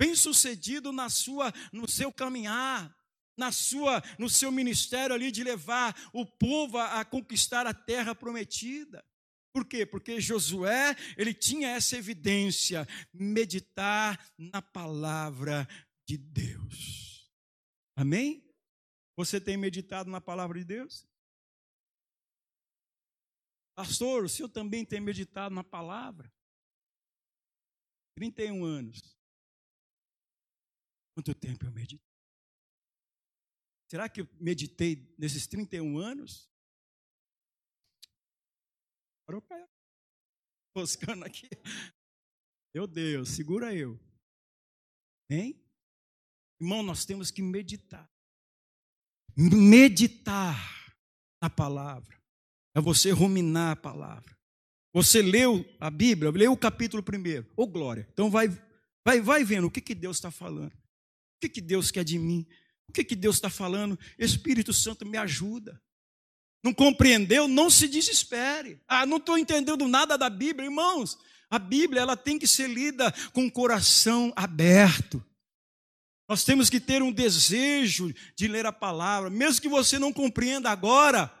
Bem sucedido na sua, no seu caminhar na sua, no seu ministério ali de levar o povo a, a conquistar a terra prometida. Por quê? Porque Josué, ele tinha essa evidência, meditar na palavra de Deus. Amém? Você tem meditado na palavra de Deus? Pastor, o senhor também tem meditado na palavra? 31 anos. Quanto tempo eu medito? Será que eu meditei nesses 31 anos? Buscando aqui. Meu Deus, segura eu. Hein? Irmão, nós temos que meditar. Meditar na palavra. É você ruminar a palavra. Você leu a Bíblia, leu o capítulo primeiro. Ô, oh, glória. Então vai, vai, vai vendo o que, que Deus está falando. O que, que Deus quer de mim? O que, que Deus está falando? Espírito Santo me ajuda. Não compreendeu? Não se desespere. Ah, não estou entendendo nada da Bíblia, irmãos. A Bíblia ela tem que ser lida com o coração aberto. Nós temos que ter um desejo de ler a palavra, mesmo que você não compreenda agora.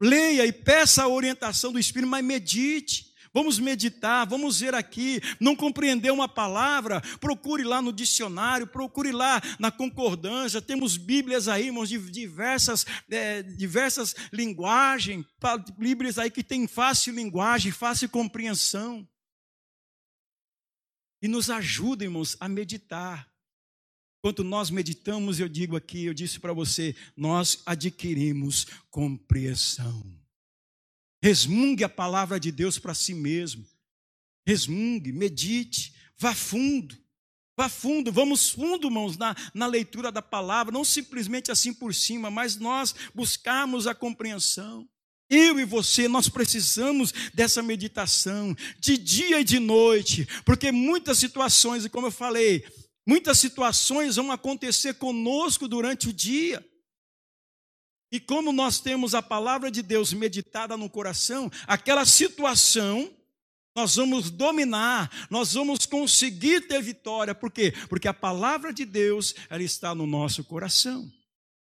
Leia e peça a orientação do Espírito, mas medite. Vamos meditar, vamos ver aqui. Não compreendeu uma palavra? Procure lá no dicionário, procure lá na concordância. Temos Bíblias aí, irmãos, de diversas, é, diversas linguagens. Bíblias aí que tem fácil linguagem, fácil compreensão. E nos ajuda, irmãos, a meditar. Enquanto nós meditamos, eu digo aqui, eu disse para você, nós adquirimos compreensão. Resmungue a palavra de Deus para si mesmo. Resmungue, medite, vá fundo. Vá fundo, vamos fundo, irmãos, na, na leitura da palavra, não simplesmente assim por cima, mas nós buscarmos a compreensão. Eu e você, nós precisamos dessa meditação, de dia e de noite, porque muitas situações, e como eu falei, Muitas situações vão acontecer conosco durante o dia. E como nós temos a palavra de Deus meditada no coração, aquela situação nós vamos dominar, nós vamos conseguir ter vitória. Por quê? Porque a palavra de Deus ela está no nosso coração.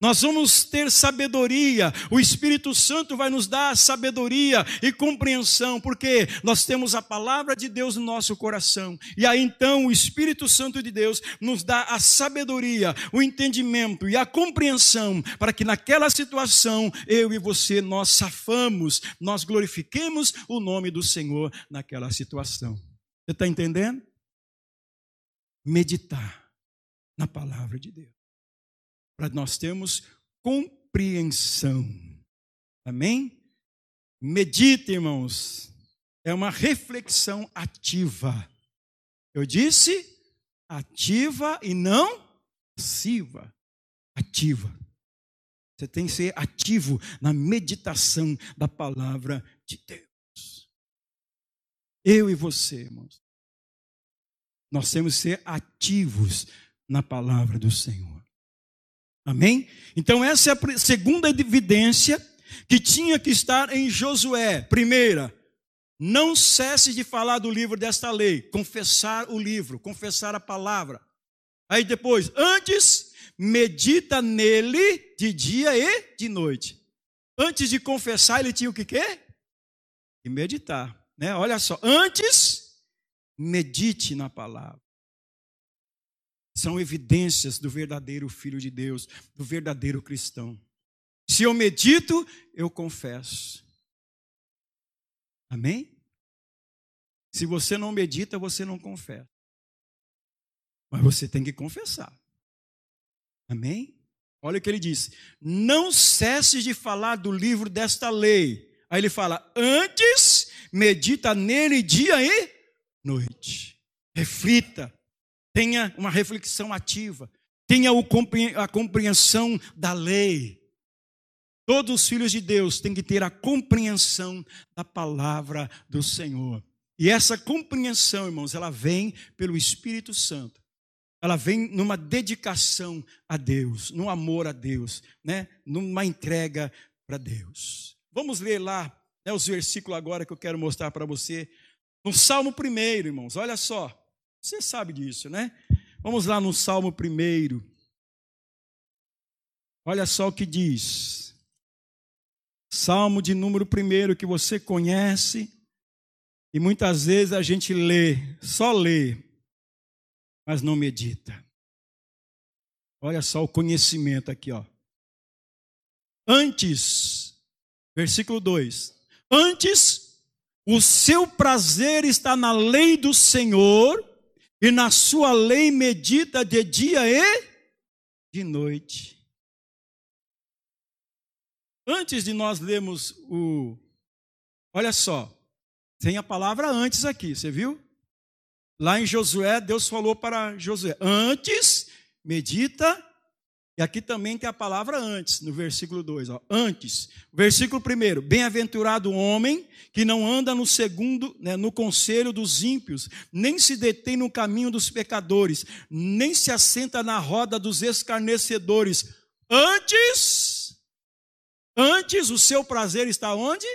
Nós vamos ter sabedoria, o Espírito Santo vai nos dar sabedoria e compreensão, porque nós temos a palavra de Deus no nosso coração. E aí então o Espírito Santo de Deus nos dá a sabedoria, o entendimento e a compreensão, para que naquela situação eu e você nós safamos, nós glorifiquemos o nome do Senhor naquela situação. Você está entendendo? Meditar na palavra de Deus para nós termos compreensão. Amém? Medite, irmãos. É uma reflexão ativa. Eu disse ativa e não passiva. Ativa. Você tem que ser ativo na meditação da palavra de Deus. Eu e você, irmãos. Nós temos que ser ativos na palavra do Senhor. Amém? Então, essa é a segunda evidência que tinha que estar em Josué. Primeira, não cesse de falar do livro desta lei, confessar o livro, confessar a palavra. Aí depois, antes, medita nele de dia e de noite. Antes de confessar, ele tinha o que quê? E meditar, né? Olha só, antes medite na palavra são evidências do verdadeiro filho de Deus, do verdadeiro cristão. Se eu medito, eu confesso. Amém? Se você não medita, você não confessa. Mas você tem que confessar. Amém? Olha o que ele diz: Não cesse de falar do livro desta lei. Aí ele fala: Antes, medita nele dia e noite. Reflita, tenha uma reflexão ativa, tenha a compreensão da lei. Todos os filhos de Deus têm que ter a compreensão da palavra do Senhor. E essa compreensão, irmãos, ela vem pelo Espírito Santo. Ela vem numa dedicação a Deus, num amor a Deus, né? numa entrega para Deus. Vamos ler lá né, os versículos agora que eu quero mostrar para você. No Salmo 1, irmãos, olha só. Você sabe disso, né? Vamos lá no Salmo 1. Olha só o que diz. Salmo de número 1 que você conhece. E muitas vezes a gente lê, só lê, mas não medita. Olha só o conhecimento aqui, ó. Antes, versículo 2: Antes, o seu prazer está na lei do Senhor, e na sua lei medita de dia e de noite. Antes de nós lermos o. Olha só, tem a palavra antes aqui, você viu? Lá em Josué, Deus falou para Josué: antes, medita e aqui também tem a palavra antes, no versículo 2. Ó, antes. Versículo 1. Bem-aventurado o homem que não anda no segundo, né, no conselho dos ímpios, nem se detém no caminho dos pecadores, nem se assenta na roda dos escarnecedores. Antes, antes o seu prazer está onde?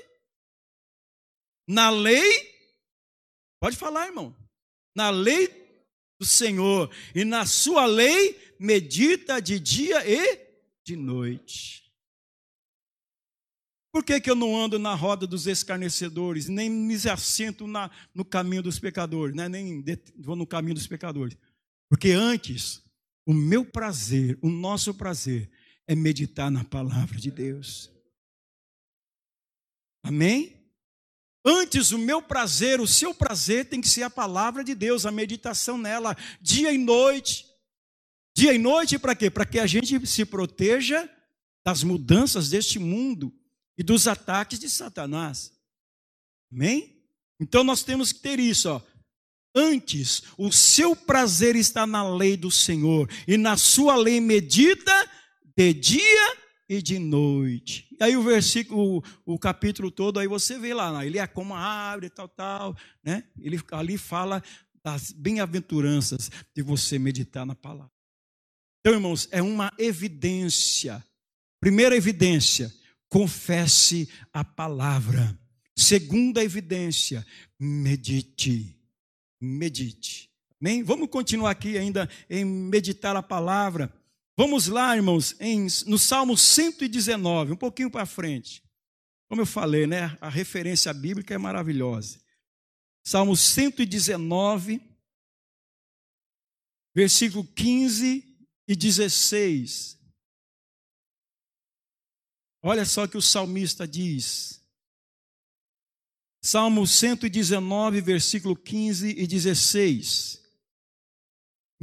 Na lei. Pode falar, irmão. Na lei Senhor. E na sua lei medita de dia e de noite. Por que, que eu não ando na roda dos escarnecedores, nem me assento na, no caminho dos pecadores, né? nem vou no caminho dos pecadores? Porque antes, o meu prazer, o nosso prazer, é meditar na palavra de Deus. Amém? Antes, o meu prazer, o seu prazer tem que ser a palavra de Deus, a meditação nela, dia e noite. Dia e noite para quê? Para que a gente se proteja das mudanças deste mundo e dos ataques de Satanás. Amém? Então nós temos que ter isso, ó. Antes, o seu prazer está na lei do Senhor, e na sua lei medita de dia e de noite. E aí o versículo, o, o capítulo todo, aí você vê lá, ele é como a árvore, tal, tal, né? Ele ali fala das bem-aventuranças de você meditar na palavra. Então, irmãos, é uma evidência. Primeira evidência, confesse a palavra. Segunda evidência, medite. Medite. Amém? Vamos continuar aqui ainda em meditar a palavra. Vamos lá, irmãos, em, no Salmo 119, um pouquinho para frente. Como eu falei, né? A referência bíblica é maravilhosa. Salmo 119, versículo 15 e 16. Olha só que o salmista diz. Salmo 119, versículo 15 e 16.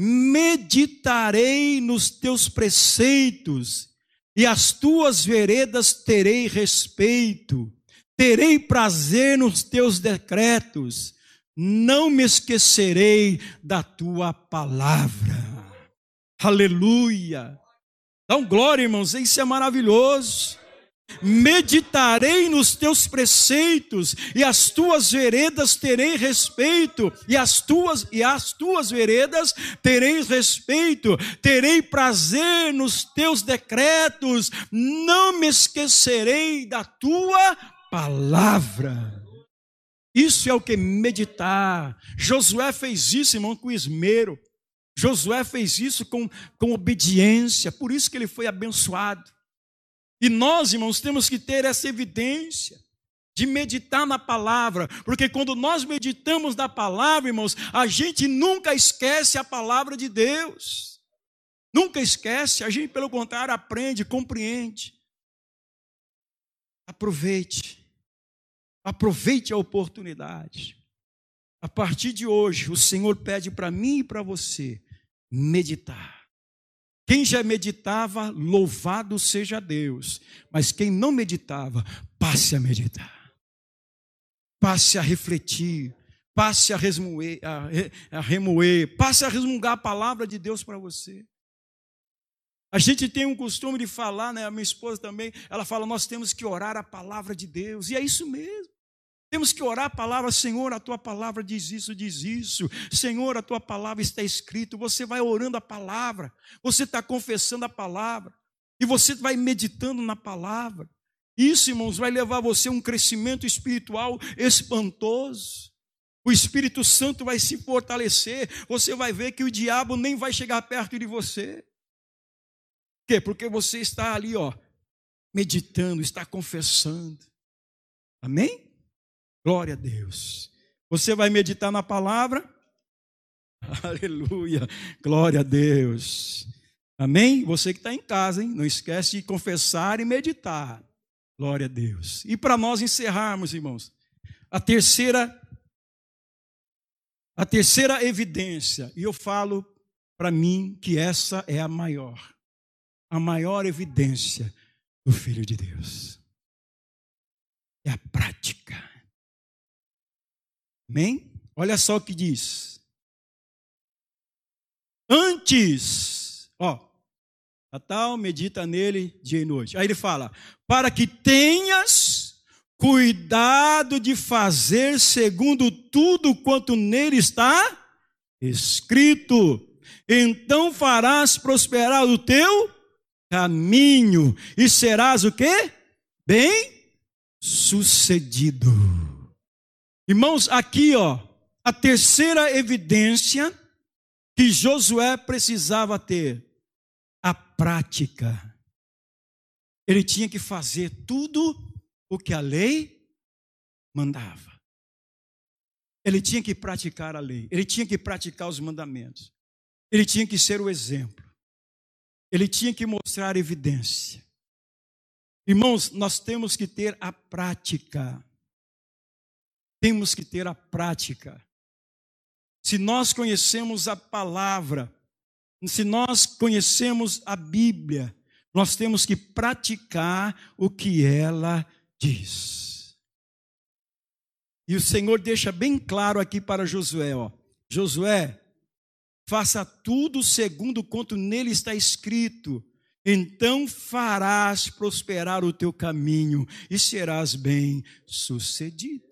Meditarei nos teus preceitos, e as tuas veredas terei respeito. Terei prazer nos teus decretos, não me esquecerei da tua palavra. Aleluia. Então, glória, irmãos, isso é maravilhoso. Meditarei nos teus preceitos e as tuas veredas terei respeito e as tuas e as tuas veredas terei respeito, terei prazer nos teus decretos, não me esquecerei da tua palavra. Isso é o que meditar. Josué fez isso, irmão, com esmero. Josué fez isso com, com obediência, por isso que ele foi abençoado. E nós, irmãos, temos que ter essa evidência de meditar na palavra, porque quando nós meditamos na palavra, irmãos, a gente nunca esquece a palavra de Deus. Nunca esquece, a gente, pelo contrário, aprende, compreende. Aproveite. Aproveite a oportunidade. A partir de hoje, o Senhor pede para mim e para você meditar. Quem já meditava, louvado seja Deus. Mas quem não meditava, passe a meditar. Passe a refletir. Passe a, resmoer, a, a remoer. Passe a resmungar a palavra de Deus para você. A gente tem um costume de falar, né? A minha esposa também, ela fala: nós temos que orar a palavra de Deus. E é isso mesmo. Temos que orar a palavra, Senhor, a tua palavra diz isso, diz isso. Senhor, a tua palavra está escrito. Você vai orando a palavra, você está confessando a palavra, e você vai meditando na palavra. Isso, irmãos, vai levar você a um crescimento espiritual espantoso. O Espírito Santo vai se fortalecer. Você vai ver que o diabo nem vai chegar perto de você. Por quê? Porque você está ali, ó, meditando, está confessando. Amém? Glória a Deus. Você vai meditar na palavra? Aleluia. Glória a Deus. Amém? Você que está em casa, hein? Não esquece de confessar e meditar. Glória a Deus. E para nós encerrarmos, irmãos, a terceira a terceira evidência, e eu falo para mim que essa é a maior, a maior evidência do Filho de Deus. É a prática. Amém? Olha só o que diz. Antes, ó, a tal medita nele dia e noite. Aí ele fala: para que tenhas cuidado de fazer segundo tudo quanto nele está escrito. Então farás prosperar o teu caminho e serás o quê? Bem sucedido. Irmãos, aqui ó, a terceira evidência que Josué precisava ter, a prática. Ele tinha que fazer tudo o que a lei mandava. Ele tinha que praticar a lei, ele tinha que praticar os mandamentos, ele tinha que ser o exemplo, ele tinha que mostrar evidência. Irmãos, nós temos que ter a prática. Temos que ter a prática. Se nós conhecemos a palavra, se nós conhecemos a Bíblia, nós temos que praticar o que ela diz. E o Senhor deixa bem claro aqui para Josué, ó. Josué, faça tudo segundo quanto nele está escrito então farás prosperar o teu caminho e serás bem sucedido.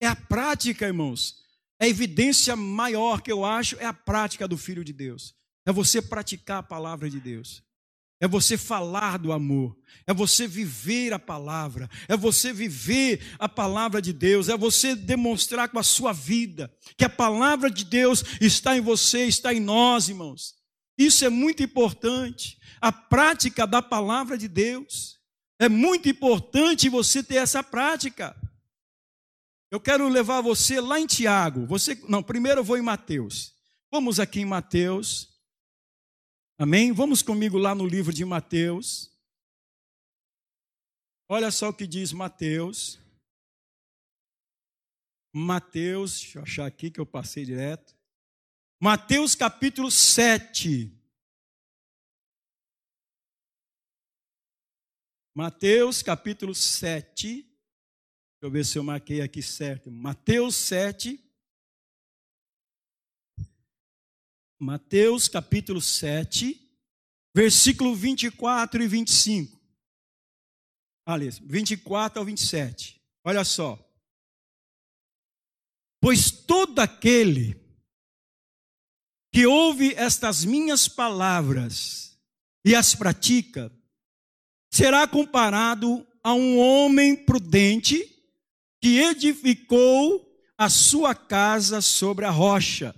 É a prática, irmãos. É a evidência maior que eu acho é a prática do Filho de Deus. É você praticar a palavra de Deus. É você falar do amor, é você viver a palavra, é você viver a palavra de Deus, é você demonstrar com a sua vida que a palavra de Deus está em você, está em nós, irmãos. Isso é muito importante. A prática da palavra de Deus. É muito importante você ter essa prática. Eu quero levar você lá em Tiago. Você, não, primeiro eu vou em Mateus. Vamos aqui em Mateus. Amém? Vamos comigo lá no livro de Mateus. Olha só o que diz Mateus. Mateus, deixa eu achar aqui que eu passei direto. Mateus capítulo 7. Mateus capítulo 7. Deixa eu ver se eu marquei aqui certo. Mateus 7. Mateus capítulo 7, versículo 24 e 25. Aliás, 24 ao 27. Olha só. Pois todo aquele que ouve estas minhas palavras e as pratica, será comparado a um homem prudente que edificou a sua casa sobre a rocha.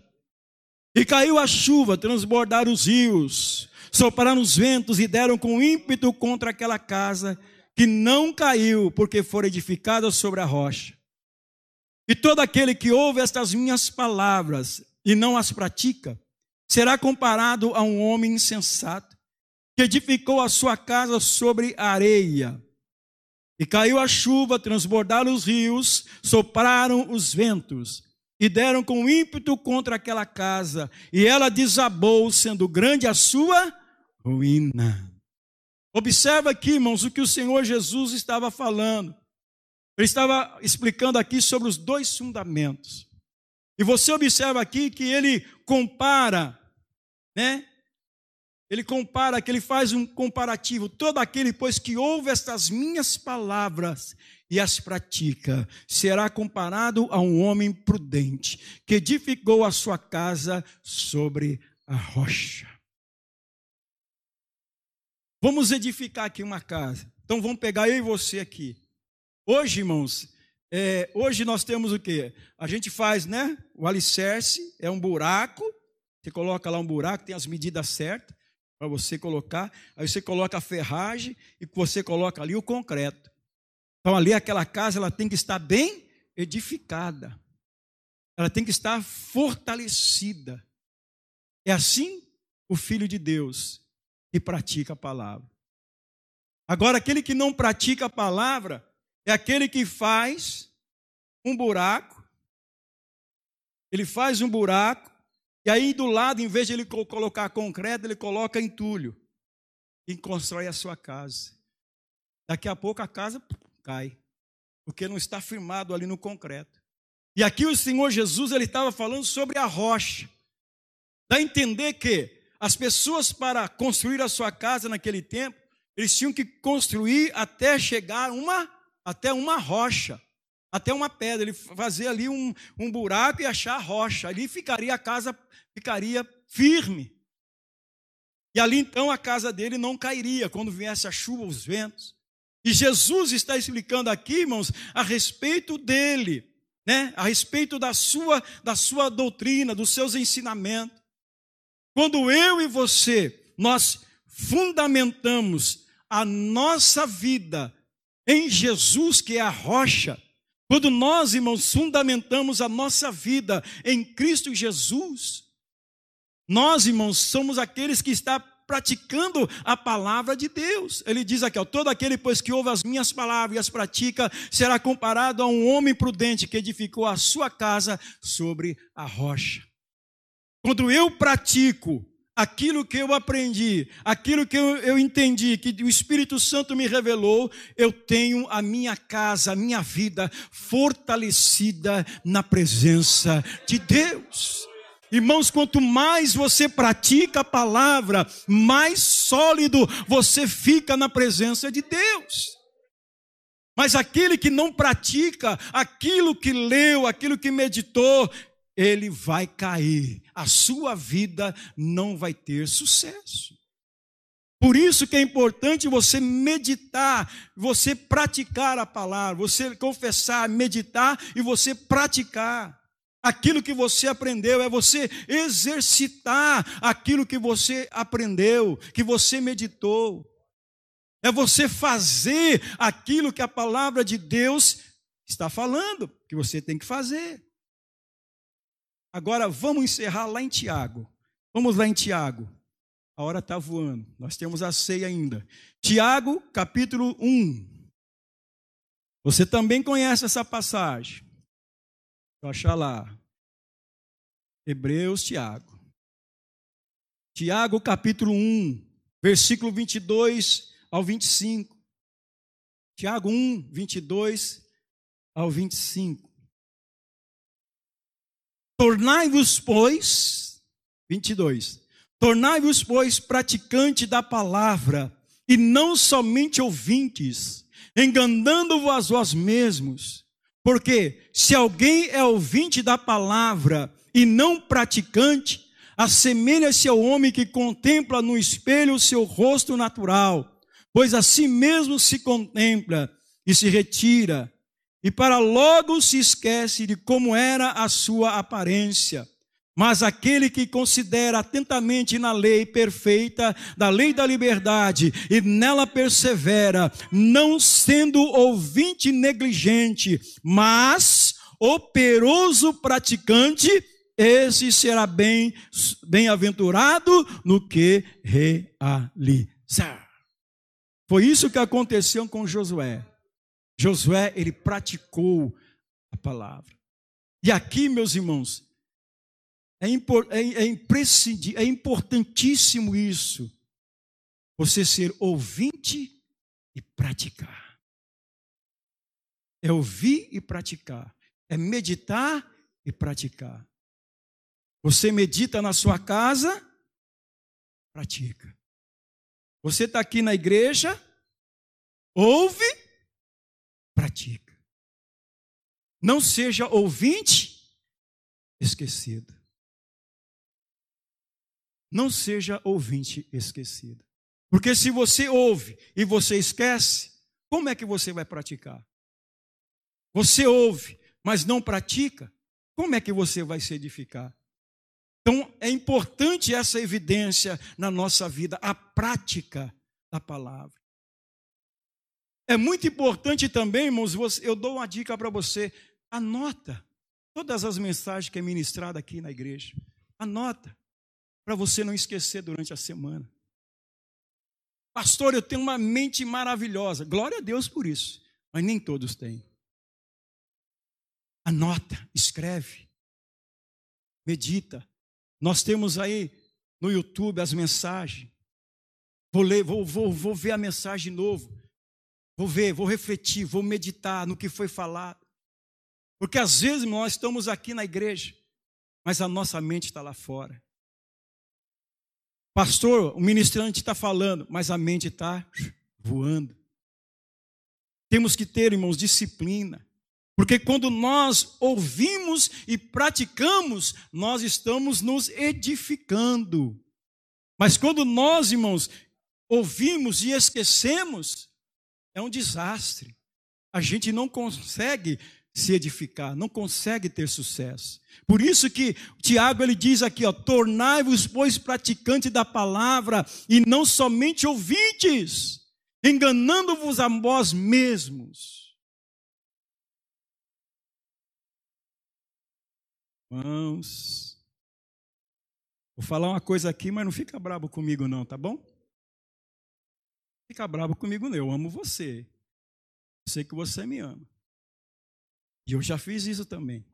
E caiu a chuva, transbordaram os rios, sopraram os ventos e deram com ímpeto contra aquela casa, que não caiu, porque foi edificada sobre a rocha. E todo aquele que ouve estas minhas palavras e não as pratica, será comparado a um homem insensato que edificou a sua casa sobre areia. E caiu a chuva, transbordaram os rios, sopraram os ventos e deram com ímpeto contra aquela casa, e ela desabou, sendo grande a sua ruína. Observa aqui, irmãos, o que o Senhor Jesus estava falando. Ele estava explicando aqui sobre os dois fundamentos. E você observa aqui que ele compara né? Ele compara, que ele faz um comparativo. Todo aquele, pois, que ouve estas minhas palavras e as pratica, será comparado a um homem prudente, que edificou a sua casa sobre a rocha. Vamos edificar aqui uma casa. Então vamos pegar eu e você aqui. Hoje, irmãos, é, hoje nós temos o que? A gente faz, né? O alicerce é um buraco você coloca lá um buraco, tem as medidas certas para você colocar. Aí você coloca a ferragem e você coloca ali o concreto. Então ali aquela casa ela tem que estar bem edificada. Ela tem que estar fortalecida. É assim o filho de Deus que pratica a palavra. Agora aquele que não pratica a palavra é aquele que faz um buraco. Ele faz um buraco e aí do lado, em vez de ele colocar concreto, ele coloca entulho e constrói a sua casa. Daqui a pouco a casa cai, porque não está firmado ali no concreto. E aqui o Senhor Jesus ele estava falando sobre a rocha. Dá a entender que as pessoas, para construir a sua casa naquele tempo, eles tinham que construir até chegar uma, até uma rocha, até uma pedra. Ele fazer ali um, um buraco e achar a rocha. Ali ficaria a casa, ficaria firme. E ali então a casa dele não cairia quando viesse a chuva, os ventos. E Jesus está explicando aqui, irmãos, a respeito dele, né? A respeito da sua da sua doutrina, dos seus ensinamentos. Quando eu e você nós fundamentamos a nossa vida em Jesus, que é a rocha, quando nós, irmãos, fundamentamos a nossa vida em Cristo Jesus, nós, irmãos, somos aqueles que está praticando a palavra de Deus. Ele diz aqui, ó, todo aquele pois que ouve as minhas palavras e as pratica, será comparado a um homem prudente que edificou a sua casa sobre a rocha. Quando eu pratico aquilo que eu aprendi, aquilo que eu, eu, entendi, que o Espírito Santo me revelou, eu tenho a minha casa, a minha vida fortalecida na presença de Deus. Irmãos, quanto mais você pratica a palavra, mais sólido você fica na presença de Deus. Mas aquele que não pratica aquilo que leu, aquilo que meditou, ele vai cair. A sua vida não vai ter sucesso. Por isso que é importante você meditar, você praticar a palavra, você confessar, meditar e você praticar. Aquilo que você aprendeu é você exercitar aquilo que você aprendeu, que você meditou. É você fazer aquilo que a palavra de Deus está falando, que você tem que fazer. Agora vamos encerrar lá em Tiago. Vamos lá em Tiago. A hora está voando. Nós temos a ceia ainda. Tiago, capítulo 1. Você também conhece essa passagem. Vou achar lá. Hebreus, Tiago. Tiago, capítulo 1, versículo 22 ao 25. Tiago 1, 22 ao 25. Tornai-vos, pois, 22. Tornai-vos, pois, praticante da palavra, e não somente ouvintes, enganando-vos a vós mesmos. Porque se alguém é ouvinte da palavra e não praticante, assemelha-se ao homem que contempla no espelho o seu rosto natural, pois assim mesmo se contempla e se retira, e para logo se esquece de como era a sua aparência. Mas aquele que considera atentamente na lei perfeita, da lei da liberdade, e nela persevera, não sendo ouvinte negligente, mas operoso praticante, esse será bem bem-aventurado no que realizar. Foi isso que aconteceu com Josué. Josué, ele praticou a palavra. E aqui, meus irmãos, é, impor, é, é é importantíssimo isso. Você ser ouvinte e praticar. É ouvir e praticar. É meditar e praticar. Você medita na sua casa, pratica. Você está aqui na igreja, ouve, pratica. Não seja ouvinte esquecido. Não seja ouvinte esquecido. Porque se você ouve e você esquece, como é que você vai praticar? Você ouve, mas não pratica, como é que você vai se edificar? Então, é importante essa evidência na nossa vida, a prática da palavra. É muito importante também, irmãos, eu dou uma dica para você: anota todas as mensagens que é ministrada aqui na igreja. Anota para você não esquecer durante a semana. Pastor, eu tenho uma mente maravilhosa. Glória a Deus por isso. Mas nem todos têm. Anota, escreve, medita. Nós temos aí no YouTube as mensagens. Vou ler, vou, vou, vou ver a mensagem de novo. Vou ver, vou refletir, vou meditar no que foi falado. Porque às vezes nós estamos aqui na igreja, mas a nossa mente está lá fora. Pastor, o ministrante está falando, mas a mente está voando. Temos que ter, irmãos, disciplina. Porque quando nós ouvimos e praticamos, nós estamos nos edificando. Mas quando nós, irmãos, ouvimos e esquecemos, é um desastre. A gente não consegue se edificar, não consegue ter sucesso. Por isso que Tiago ele diz aqui, ó, tornai-vos pois praticantes da palavra e não somente ouvintes, enganando-vos a vós mesmos. Irmãos, vou falar uma coisa aqui, mas não fica bravo comigo não, tá bom? Fica bravo comigo não, eu amo você. Sei que você me ama. E eu já fiz isso também.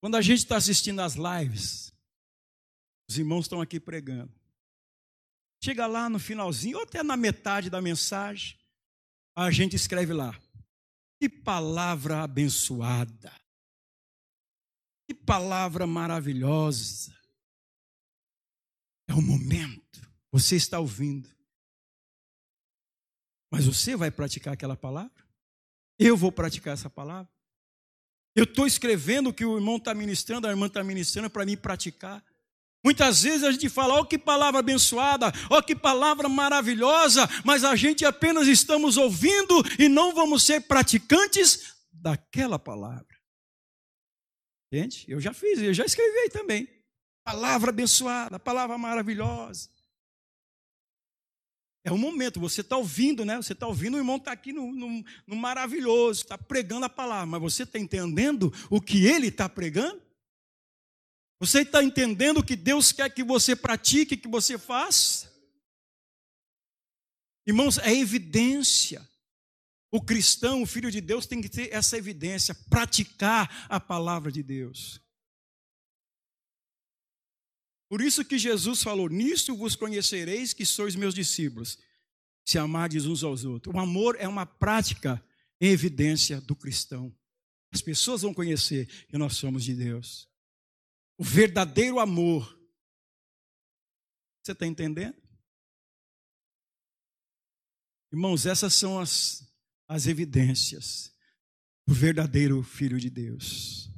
Quando a gente está assistindo as lives, os irmãos estão aqui pregando. Chega lá no finalzinho, ou até na metade da mensagem, a gente escreve lá: Que palavra abençoada, que palavra maravilhosa. É o momento, você está ouvindo. Mas você vai praticar aquela palavra? Eu vou praticar essa palavra. Eu estou escrevendo o que o irmão está ministrando, a irmã está ministrando para mim praticar. Muitas vezes a gente fala, oh que palavra abençoada, oh que palavra maravilhosa, mas a gente apenas estamos ouvindo e não vamos ser praticantes daquela palavra. Gente, eu já fiz, eu já escrevi também. Palavra abençoada, palavra maravilhosa. É o momento, você está ouvindo, né? Você está ouvindo, o irmão está aqui no, no, no maravilhoso, está pregando a palavra, mas você está entendendo o que ele está pregando? Você está entendendo o que Deus quer que você pratique, que você faça? Irmãos, é evidência. O cristão, o filho de Deus, tem que ter essa evidência, praticar a palavra de Deus. Por isso que Jesus falou: Nisto vos conhecereis que sois meus discípulos, se amardes uns aos outros. O amor é uma prática em evidência do cristão. As pessoas vão conhecer que nós somos de Deus. O verdadeiro amor. Você está entendendo? Irmãos, essas são as, as evidências do verdadeiro Filho de Deus.